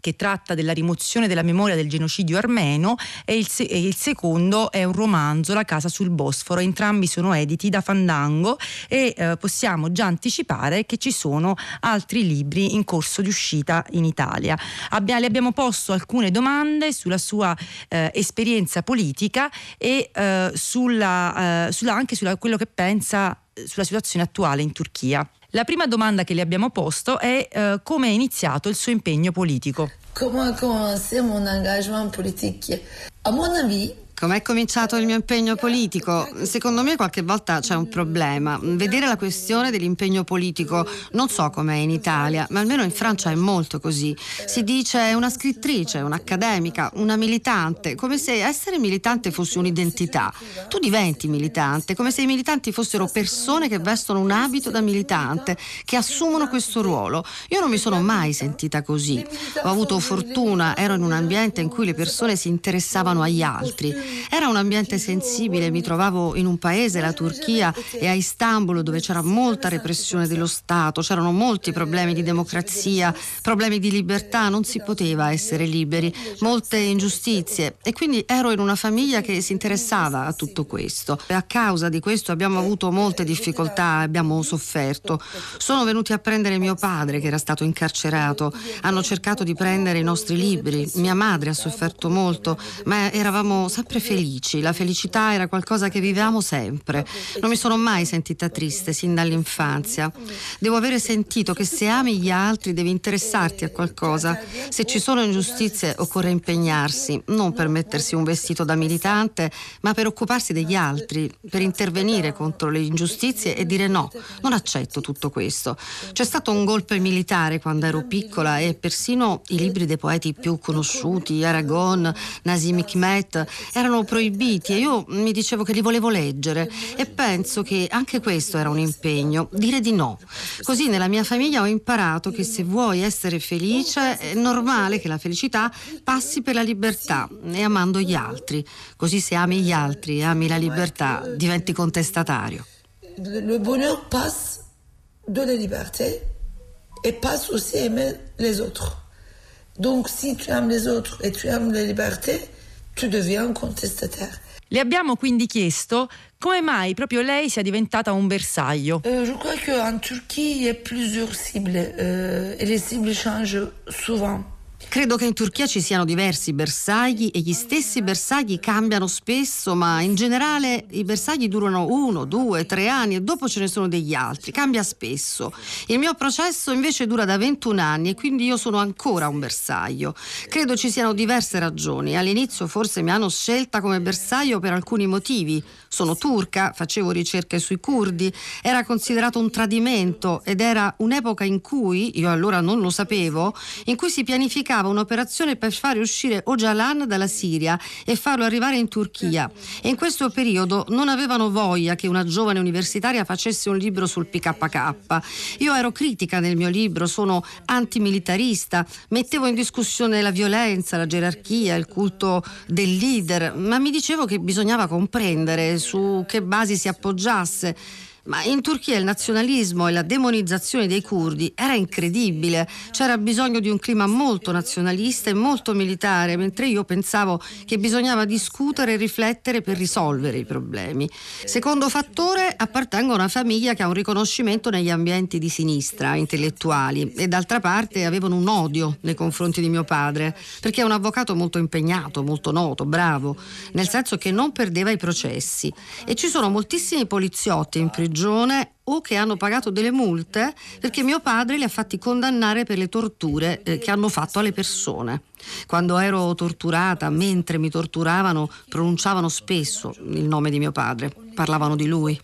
che tratta della rimozione della memoria del genocidio armeno e il, e il secondo è un romanzo, La casa sul Bosforo. Entrambi sono editi da Fandango e eh, possiamo già anticipare che ci sono altri libri in corso di uscita in Italia. Abbia- le abbiamo posto alcune domande sulla sua eh, esperienza politica e eh, sulla, eh, sulla- anche su quello che pensa eh, sulla situazione attuale in Turchia. La prima domanda che le abbiamo posto è eh, come è iniziato il suo impegno politico. Comment a commencé mon engagement politique À mon avis, Com'è cominciato il mio impegno politico? Secondo me qualche volta c'è un problema. Vedere la questione dell'impegno politico, non so com'è in Italia, ma almeno in Francia è molto così. Si dice una scrittrice, un'accademica, una militante, come se essere militante fosse un'identità. Tu diventi militante, come se i militanti fossero persone che vestono un abito da militante, che assumono questo ruolo. Io non mi sono mai sentita così. Ho avuto fortuna, ero in un ambiente in cui le persone si interessavano agli altri. Era un ambiente sensibile, mi trovavo in un paese, la Turchia, e a Istanbul dove c'era molta repressione dello Stato, c'erano molti problemi di democrazia, problemi di libertà, non si poteva essere liberi, molte ingiustizie e quindi ero in una famiglia che si interessava a tutto questo. E a causa di questo abbiamo avuto molte difficoltà, abbiamo sofferto. Sono venuti a prendere mio padre che era stato incarcerato, hanno cercato di prendere i nostri libri, mia madre ha sofferto molto, ma eravamo sempre felici, la felicità era qualcosa che vivevamo sempre. Non mi sono mai sentita triste sin dall'infanzia. Devo avere sentito che se ami gli altri devi interessarti a qualcosa. Se ci sono ingiustizie occorre impegnarsi, non per mettersi un vestito da militante, ma per occuparsi degli altri, per intervenire contro le ingiustizie e dire no, non accetto tutto questo. C'è stato un golpe militare quando ero piccola e persino i libri dei poeti più conosciuti, Aragon, Nazim Hikmet, erano proibiti e io mi dicevo che li volevo leggere e penso che anche questo era un impegno, dire di no. Così nella mia famiglia ho imparato che se vuoi essere felice è normale che la felicità passi per la libertà e amando gli altri. Così se ami gli altri e ami la libertà diventi contestatario. le bonheur passe de la liberté et passe aussi aimer les autres. Donc si tu aimes les autres et tu aimes la liberté, tu deviens un contestataire. Le abbiamo quindi chiesto come mai proprio lei sia diventata un bersaglio. Euh, je crois qu'en Turquie, il y a plusieurs cibles euh, et les cibles changent souvent. Credo che in Turchia ci siano diversi bersagli e gli stessi bersagli cambiano spesso, ma in generale i bersagli durano uno, due, tre anni e dopo ce ne sono degli altri, cambia spesso. Il mio processo invece dura da 21 anni e quindi io sono ancora un bersaglio. Credo ci siano diverse ragioni. All'inizio forse mi hanno scelta come bersaglio per alcuni motivi. Sono turca, facevo ricerche sui curdi, era considerato un tradimento ed era un'epoca in cui, io allora non lo sapevo, in cui si pianificava un'operazione per fare uscire Ocalan dalla Siria e farlo arrivare in Turchia. E in questo periodo non avevano voglia che una giovane universitaria facesse un libro sul PKK. Io ero critica nel mio libro, sono antimilitarista, mettevo in discussione la violenza, la gerarchia, il culto del leader, ma mi dicevo che bisognava comprendere su che basi si appoggiasse. Ma in Turchia il nazionalismo e la demonizzazione dei curdi era incredibile. C'era bisogno di un clima molto nazionalista e molto militare, mentre io pensavo che bisognava discutere e riflettere per risolvere i problemi. Secondo fattore, appartengo a una famiglia che ha un riconoscimento negli ambienti di sinistra, intellettuali, e d'altra parte avevano un odio nei confronti di mio padre, perché è un avvocato molto impegnato, molto noto, bravo, nel senso che non perdeva i processi. E ci sono moltissimi poliziotti in prigione o che hanno pagato delle multe perché mio padre li ha fatti condannare per le torture eh, che hanno fatto alle persone. Quando ero torturata, mentre mi torturavano, pronunciavano spesso il nome di mio padre, parlavano di lui.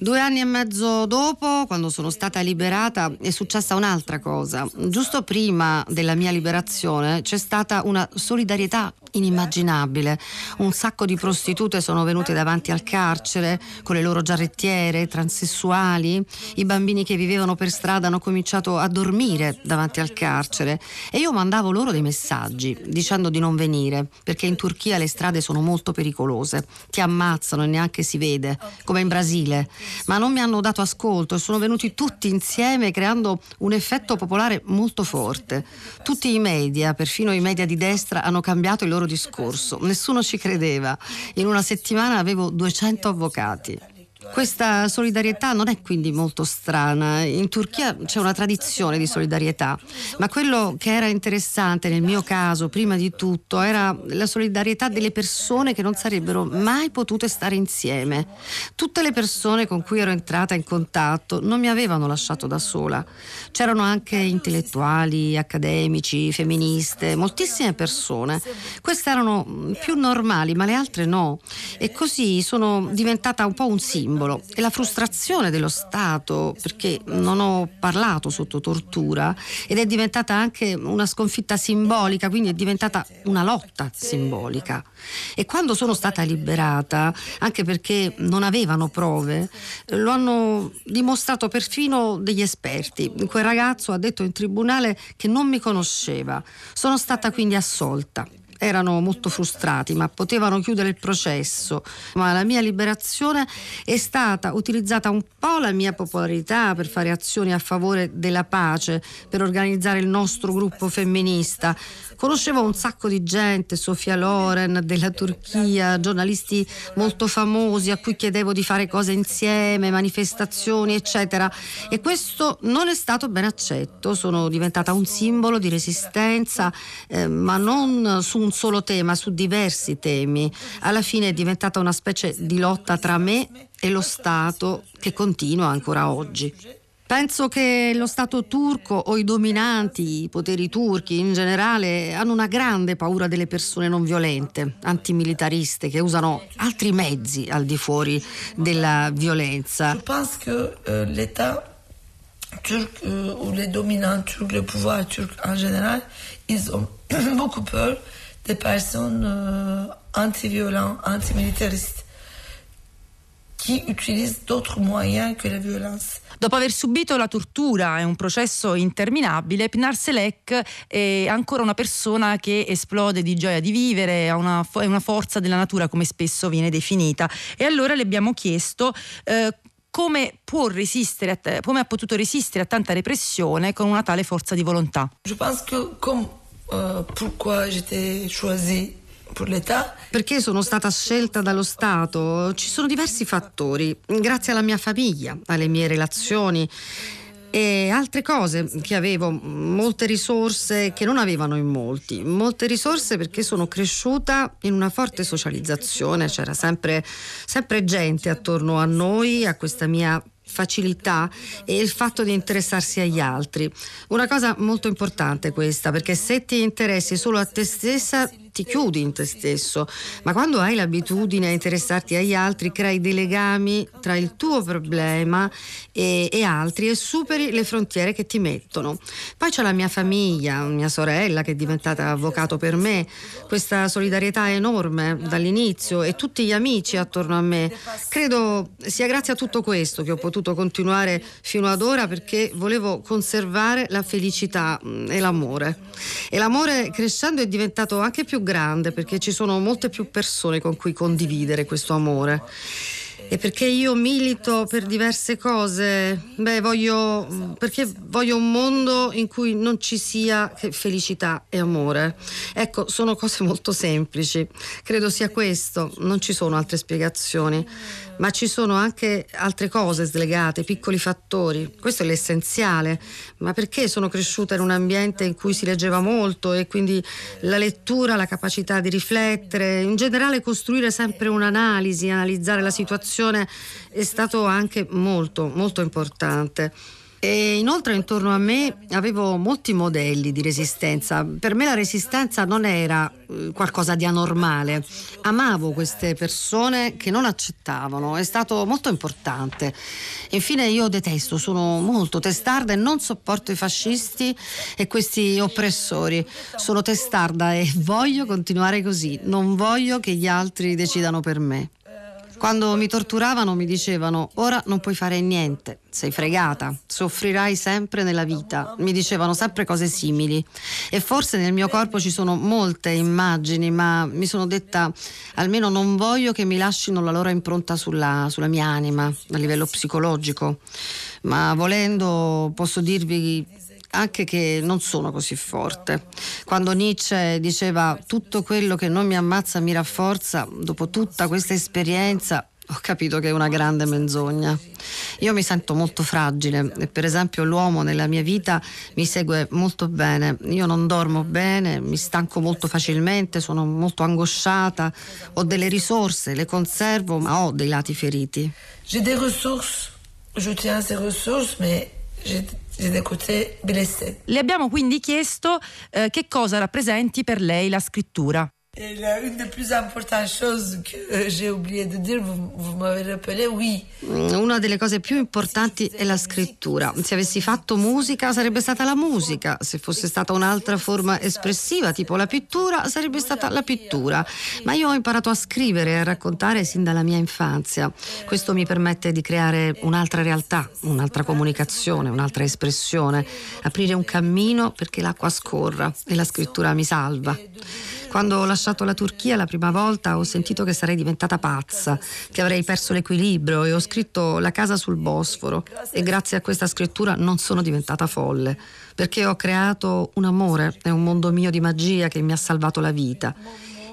Due anni e mezzo dopo, quando sono stata liberata, è successa un'altra cosa. Giusto prima della mia liberazione c'è stata una solidarietà inimmaginabile. Un sacco di prostitute sono venute davanti al carcere con le loro giarrettiere, transessuali. I bambini che vivevano per strada hanno cominciato a dormire davanti al carcere e io mandavo loro dei messaggi dicendo di non venire perché in Turchia le strade sono molto pericolose. Ti ammazzano e neanche si vede, come in Brasile. Ma non mi hanno dato ascolto e sono venuti tutti insieme creando un effetto popolare molto forte. Tutti i media, perfino i media di destra, hanno cambiato il loro discorso. Nessuno ci credeva. In una settimana avevo 200 avvocati. Questa solidarietà non è quindi molto strana. In Turchia c'è una tradizione di solidarietà, ma quello che era interessante nel mio caso, prima di tutto, era la solidarietà delle persone che non sarebbero mai potute stare insieme. Tutte le persone con cui ero entrata in contatto non mi avevano lasciato da sola. C'erano anche intellettuali, accademici, femministe, moltissime persone. Queste erano mm, più normali, ma le altre no. E così sono diventata un po' un simbolo e la frustrazione dello Stato, perché non ho parlato sotto tortura, ed è diventata anche una sconfitta simbolica, quindi è diventata una lotta simbolica. E quando sono stata liberata, anche perché non avevano prove, lo hanno dimostrato perfino degli esperti. Quel ragazzo ha detto in tribunale che non mi conosceva. Sono stata quindi assolta erano molto frustrati, ma potevano chiudere il processo. Ma la mia liberazione è stata utilizzata un po' la mia popolarità per fare azioni a favore della pace, per organizzare il nostro gruppo femminista. Conoscevo un sacco di gente, Sofia Loren della Turchia, giornalisti molto famosi a cui chiedevo di fare cose insieme, manifestazioni, eccetera. E questo non è stato ben accetto. Sono diventata un simbolo di resistenza, eh, ma non su un solo tema, su diversi temi. Alla fine è diventata una specie di lotta tra me e lo Stato che continua ancora oggi. Penso che lo Stato turco o i dominanti, i poteri turchi in generale, hanno una grande paura delle persone non violente, antimilitariste, che usano altri mezzi al di fuori della violenza. Je pense que euh, l'État turc euh, ou les dominants turcs, le pouvoir turc en général, ils ont *clears throat* des personnes euh, anti-violentes, antimilitaristes, qui utilisent d'autres moyens que la violence. Dopo aver subito la tortura e un processo interminabile, Pinar Selek è ancora una persona che esplode di gioia di vivere, ha una, è una forza della natura come spesso viene definita. E allora le abbiamo chiesto eh, come può resistere, come ha potuto resistere a tanta repressione con una tale forza di volontà. Je pense que comme euh, pourquoi j'étais choisie Perché sono stata scelta dallo Stato? Ci sono diversi fattori, grazie alla mia famiglia, alle mie relazioni e altre cose che avevo, molte risorse che non avevano in molti, molte risorse perché sono cresciuta in una forte socializzazione, c'era sempre, sempre gente attorno a noi, a questa mia facilità e il fatto di interessarsi agli altri. Una cosa molto importante questa, perché se ti interessi solo a te stessa ti chiudi in te stesso, ma quando hai l'abitudine a interessarti agli altri crei dei legami tra il tuo problema e, e altri e superi le frontiere che ti mettono. Poi c'è la mia famiglia, mia sorella che è diventata avvocato per me, questa solidarietà enorme dall'inizio e tutti gli amici attorno a me. Credo sia grazie a tutto questo che ho potuto continuare fino ad ora perché volevo conservare la felicità mm, e l'amore. E l'amore crescendo è diventato anche più grande perché ci sono molte più persone con cui condividere questo amore. E perché io milito per diverse cose? Beh, voglio perché voglio un mondo in cui non ci sia felicità e amore. Ecco, sono cose molto semplici. Credo sia questo, non ci sono altre spiegazioni, ma ci sono anche altre cose slegate, piccoli fattori. Questo è l'essenziale. Ma perché sono cresciuta in un ambiente in cui si leggeva molto e quindi la lettura, la capacità di riflettere, in generale costruire sempre un'analisi, analizzare la situazione è stato anche molto, molto importante. E inoltre intorno a me avevo molti modelli di resistenza. Per me la resistenza non era eh, qualcosa di anormale. Amavo queste persone che non accettavano, è stato molto importante. Infine io detesto, sono molto testarda e non sopporto i fascisti e questi oppressori. Sono testarda e voglio continuare così, non voglio che gli altri decidano per me. Quando mi torturavano mi dicevano ora non puoi fare niente, sei fregata, soffrirai sempre nella vita. Mi dicevano sempre cose simili e forse nel mio corpo ci sono molte immagini, ma mi sono detta almeno non voglio che mi lasciino la loro impronta sulla, sulla mia anima a livello psicologico. Ma volendo posso dirvi anche che non sono così forte. Quando Nietzsche diceva tutto quello che non mi ammazza mi rafforza, dopo tutta questa esperienza ho capito che è una grande menzogna. Io mi sento molto fragile e per esempio l'uomo nella mia vita mi segue molto bene. Io non dormo bene, mi stanco molto facilmente, sono molto angosciata, ho delle risorse, le conservo, ma ho dei lati feriti. J'ai des ressources, je tiens à ces ressources, mais Le abbiamo quindi chiesto eh, che cosa rappresenti per lei la scrittura. Et la, une des plus importantes choses que euh, j'ai oublié de dire, vous, vous m'avez rappelé, oui. Una delle cose più importanti è la scrittura. Se avessi fatto musica sarebbe stata la musica, se fosse stata un'altra forma espressiva tipo la pittura sarebbe stata la pittura. Ma io ho imparato a scrivere e a raccontare sin dalla mia infanzia. Questo mi permette di creare un'altra realtà, un'altra comunicazione, un'altra espressione, aprire un cammino perché l'acqua scorra e la scrittura mi salva. Quando ho lasciato la Turchia la prima volta ho sentito che sarei diventata pazza, che avrei perso l'equilibrio e ho scritto La casa sul Bosforo e grazie a questa scrittura non sono diventata folle, perché ho creato un amore e un mondo mio di magia che mi ha salvato la vita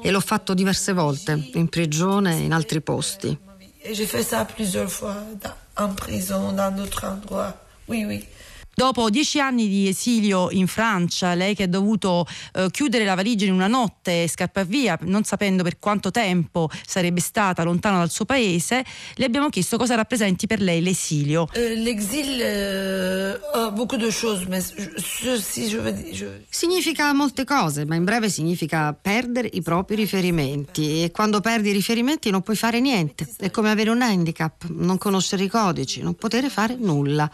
e l'ho fatto diverse volte, in prigione e in altri posti. Et j'ai fait ça plusieurs fois, en prison, dans d'autres endroits. Oui, oui. Dopo dieci anni di esilio in Francia, lei che ha dovuto eh, chiudere la valigia in una notte e scappare via, non sapendo per quanto tempo sarebbe stata lontana dal suo paese, le abbiamo chiesto cosa rappresenti per lei l'esilio. Euh, L'exil euh, a beaucoup de choses, mais je- ceci, je veux dire. je- Significa molte cose, ma in breve significa perdere i propri riferimenti e quando perdi i riferimenti non puoi fare niente. È come avere un handicap, non conoscere i codici, non poter fare nulla.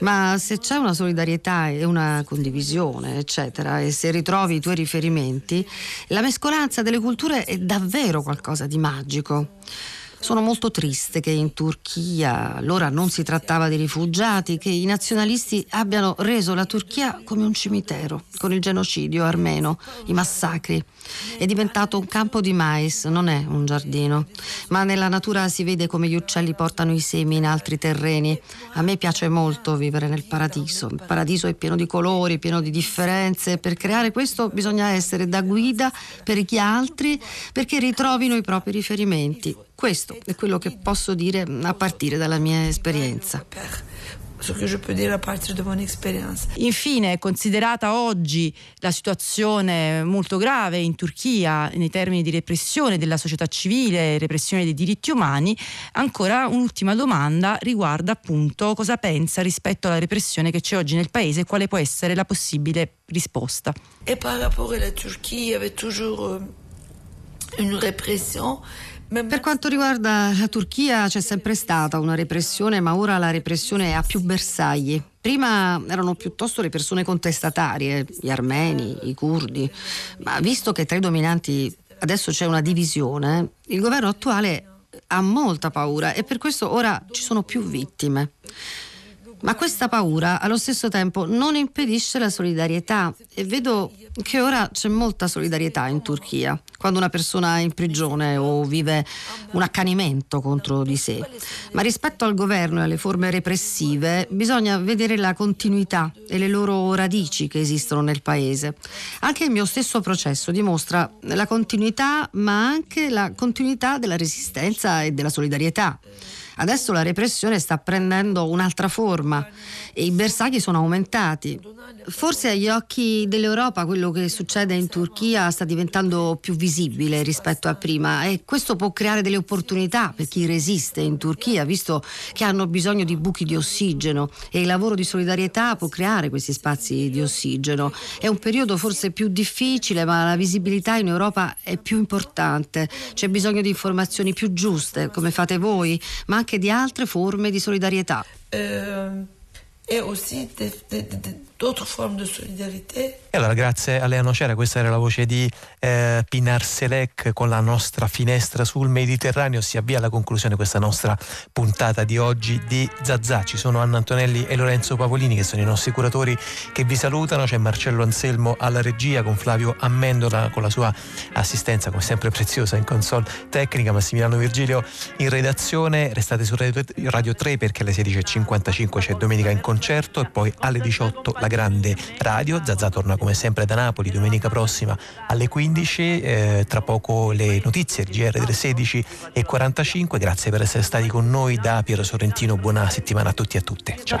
Ma se c'è una solidarietà e una condivisione, eccetera, e se ritrovi i tuoi riferimenti, la mescolanza delle culture è davvero qualcosa di magico. Sono molto triste che in Turchia, allora non si trattava di rifugiati, che i nazionalisti abbiano reso la Turchia come un cimitero, con il genocidio armeno, i massacri. È diventato un campo di mais, non è un giardino. Ma nella natura si vede come gli uccelli portano i semi in altri terreni. A me piace molto vivere nel paradiso. Il paradiso è pieno di colori, pieno di differenze. Per creare questo bisogna essere da guida per gli altri perché ritrovino i propri riferimenti. Questo è quello che posso dire a partire dalla mia esperienza. Infine, considerata oggi la situazione molto grave in Turchia nei termini di repressione della società civile, repressione dei diritti umani, ancora un'ultima domanda riguarda appunto cosa pensa rispetto alla repressione che c'è oggi nel paese e quale può essere la possibile risposta. Et par rapport à la Turquie, il y avait toujours euh, une répression. Per quanto riguarda la Turchia c'è sempre stata una repressione, ma ora la repressione è a più bersagli. Prima erano piuttosto le persone contestatarie, gli armeni, i curdi, ma visto che tra i dominanti adesso c'è una divisione, il governo attuale ha molta paura e per questo ora ci sono più vittime. Ma questa paura allo stesso tempo non impedisce la solidarietà e vedo che ora c'è molta solidarietà in Turchia quando una persona è in prigione o vive un accanimento contro di sé. Ma rispetto al governo e alle forme repressive bisogna vedere la continuità e le loro radici che esistono nel paese. Anche il mio stesso processo dimostra la continuità ma anche la continuità della resistenza e della solidarietà. Adesso la repressione sta prendendo un'altra forma i bersagli sono aumentati. Forse agli occhi dell'Europa quello che succede in Turchia sta diventando più visibile rispetto a prima e questo può creare delle opportunità per chi resiste in Turchia, visto che hanno bisogno di buchi di ossigeno e il lavoro di solidarietà può creare questi spazi di ossigeno. È un periodo forse più difficile, ma la visibilità in Europa è più importante. C'è bisogno di informazioni più giuste, come fate voi, ma anche di altre forme di solidarietà. Euh, et aussi des, des- des- d'autres formes de solidarité. E allora grazie a Lea Nocera, questa era la voce di eh, Pinar Selec con la nostra finestra sul Mediterraneo. Si avvia alla conclusione questa nostra puntata di oggi di Zazà. Ci sono Anna Antonelli e Lorenzo Pavolini che sono i nostri curatori che vi salutano. C'è Marcello Anselmo alla regia con Flavio Ammendola con la sua assistenza come sempre preziosa in console tecnica, Massimiliano Virgilio in redazione. Restate su Radio, Radio 3 perché alle 16.55 c'è Domenica in concerto e poi alle 18 la grande radio. Zazà torna come sempre da Napoli domenica prossima alle 15. Eh, tra poco le notizie, il GR delle 16.45. Grazie per essere stati con noi da Piero Sorrentino. Buona settimana a tutti e a tutte. Ciao.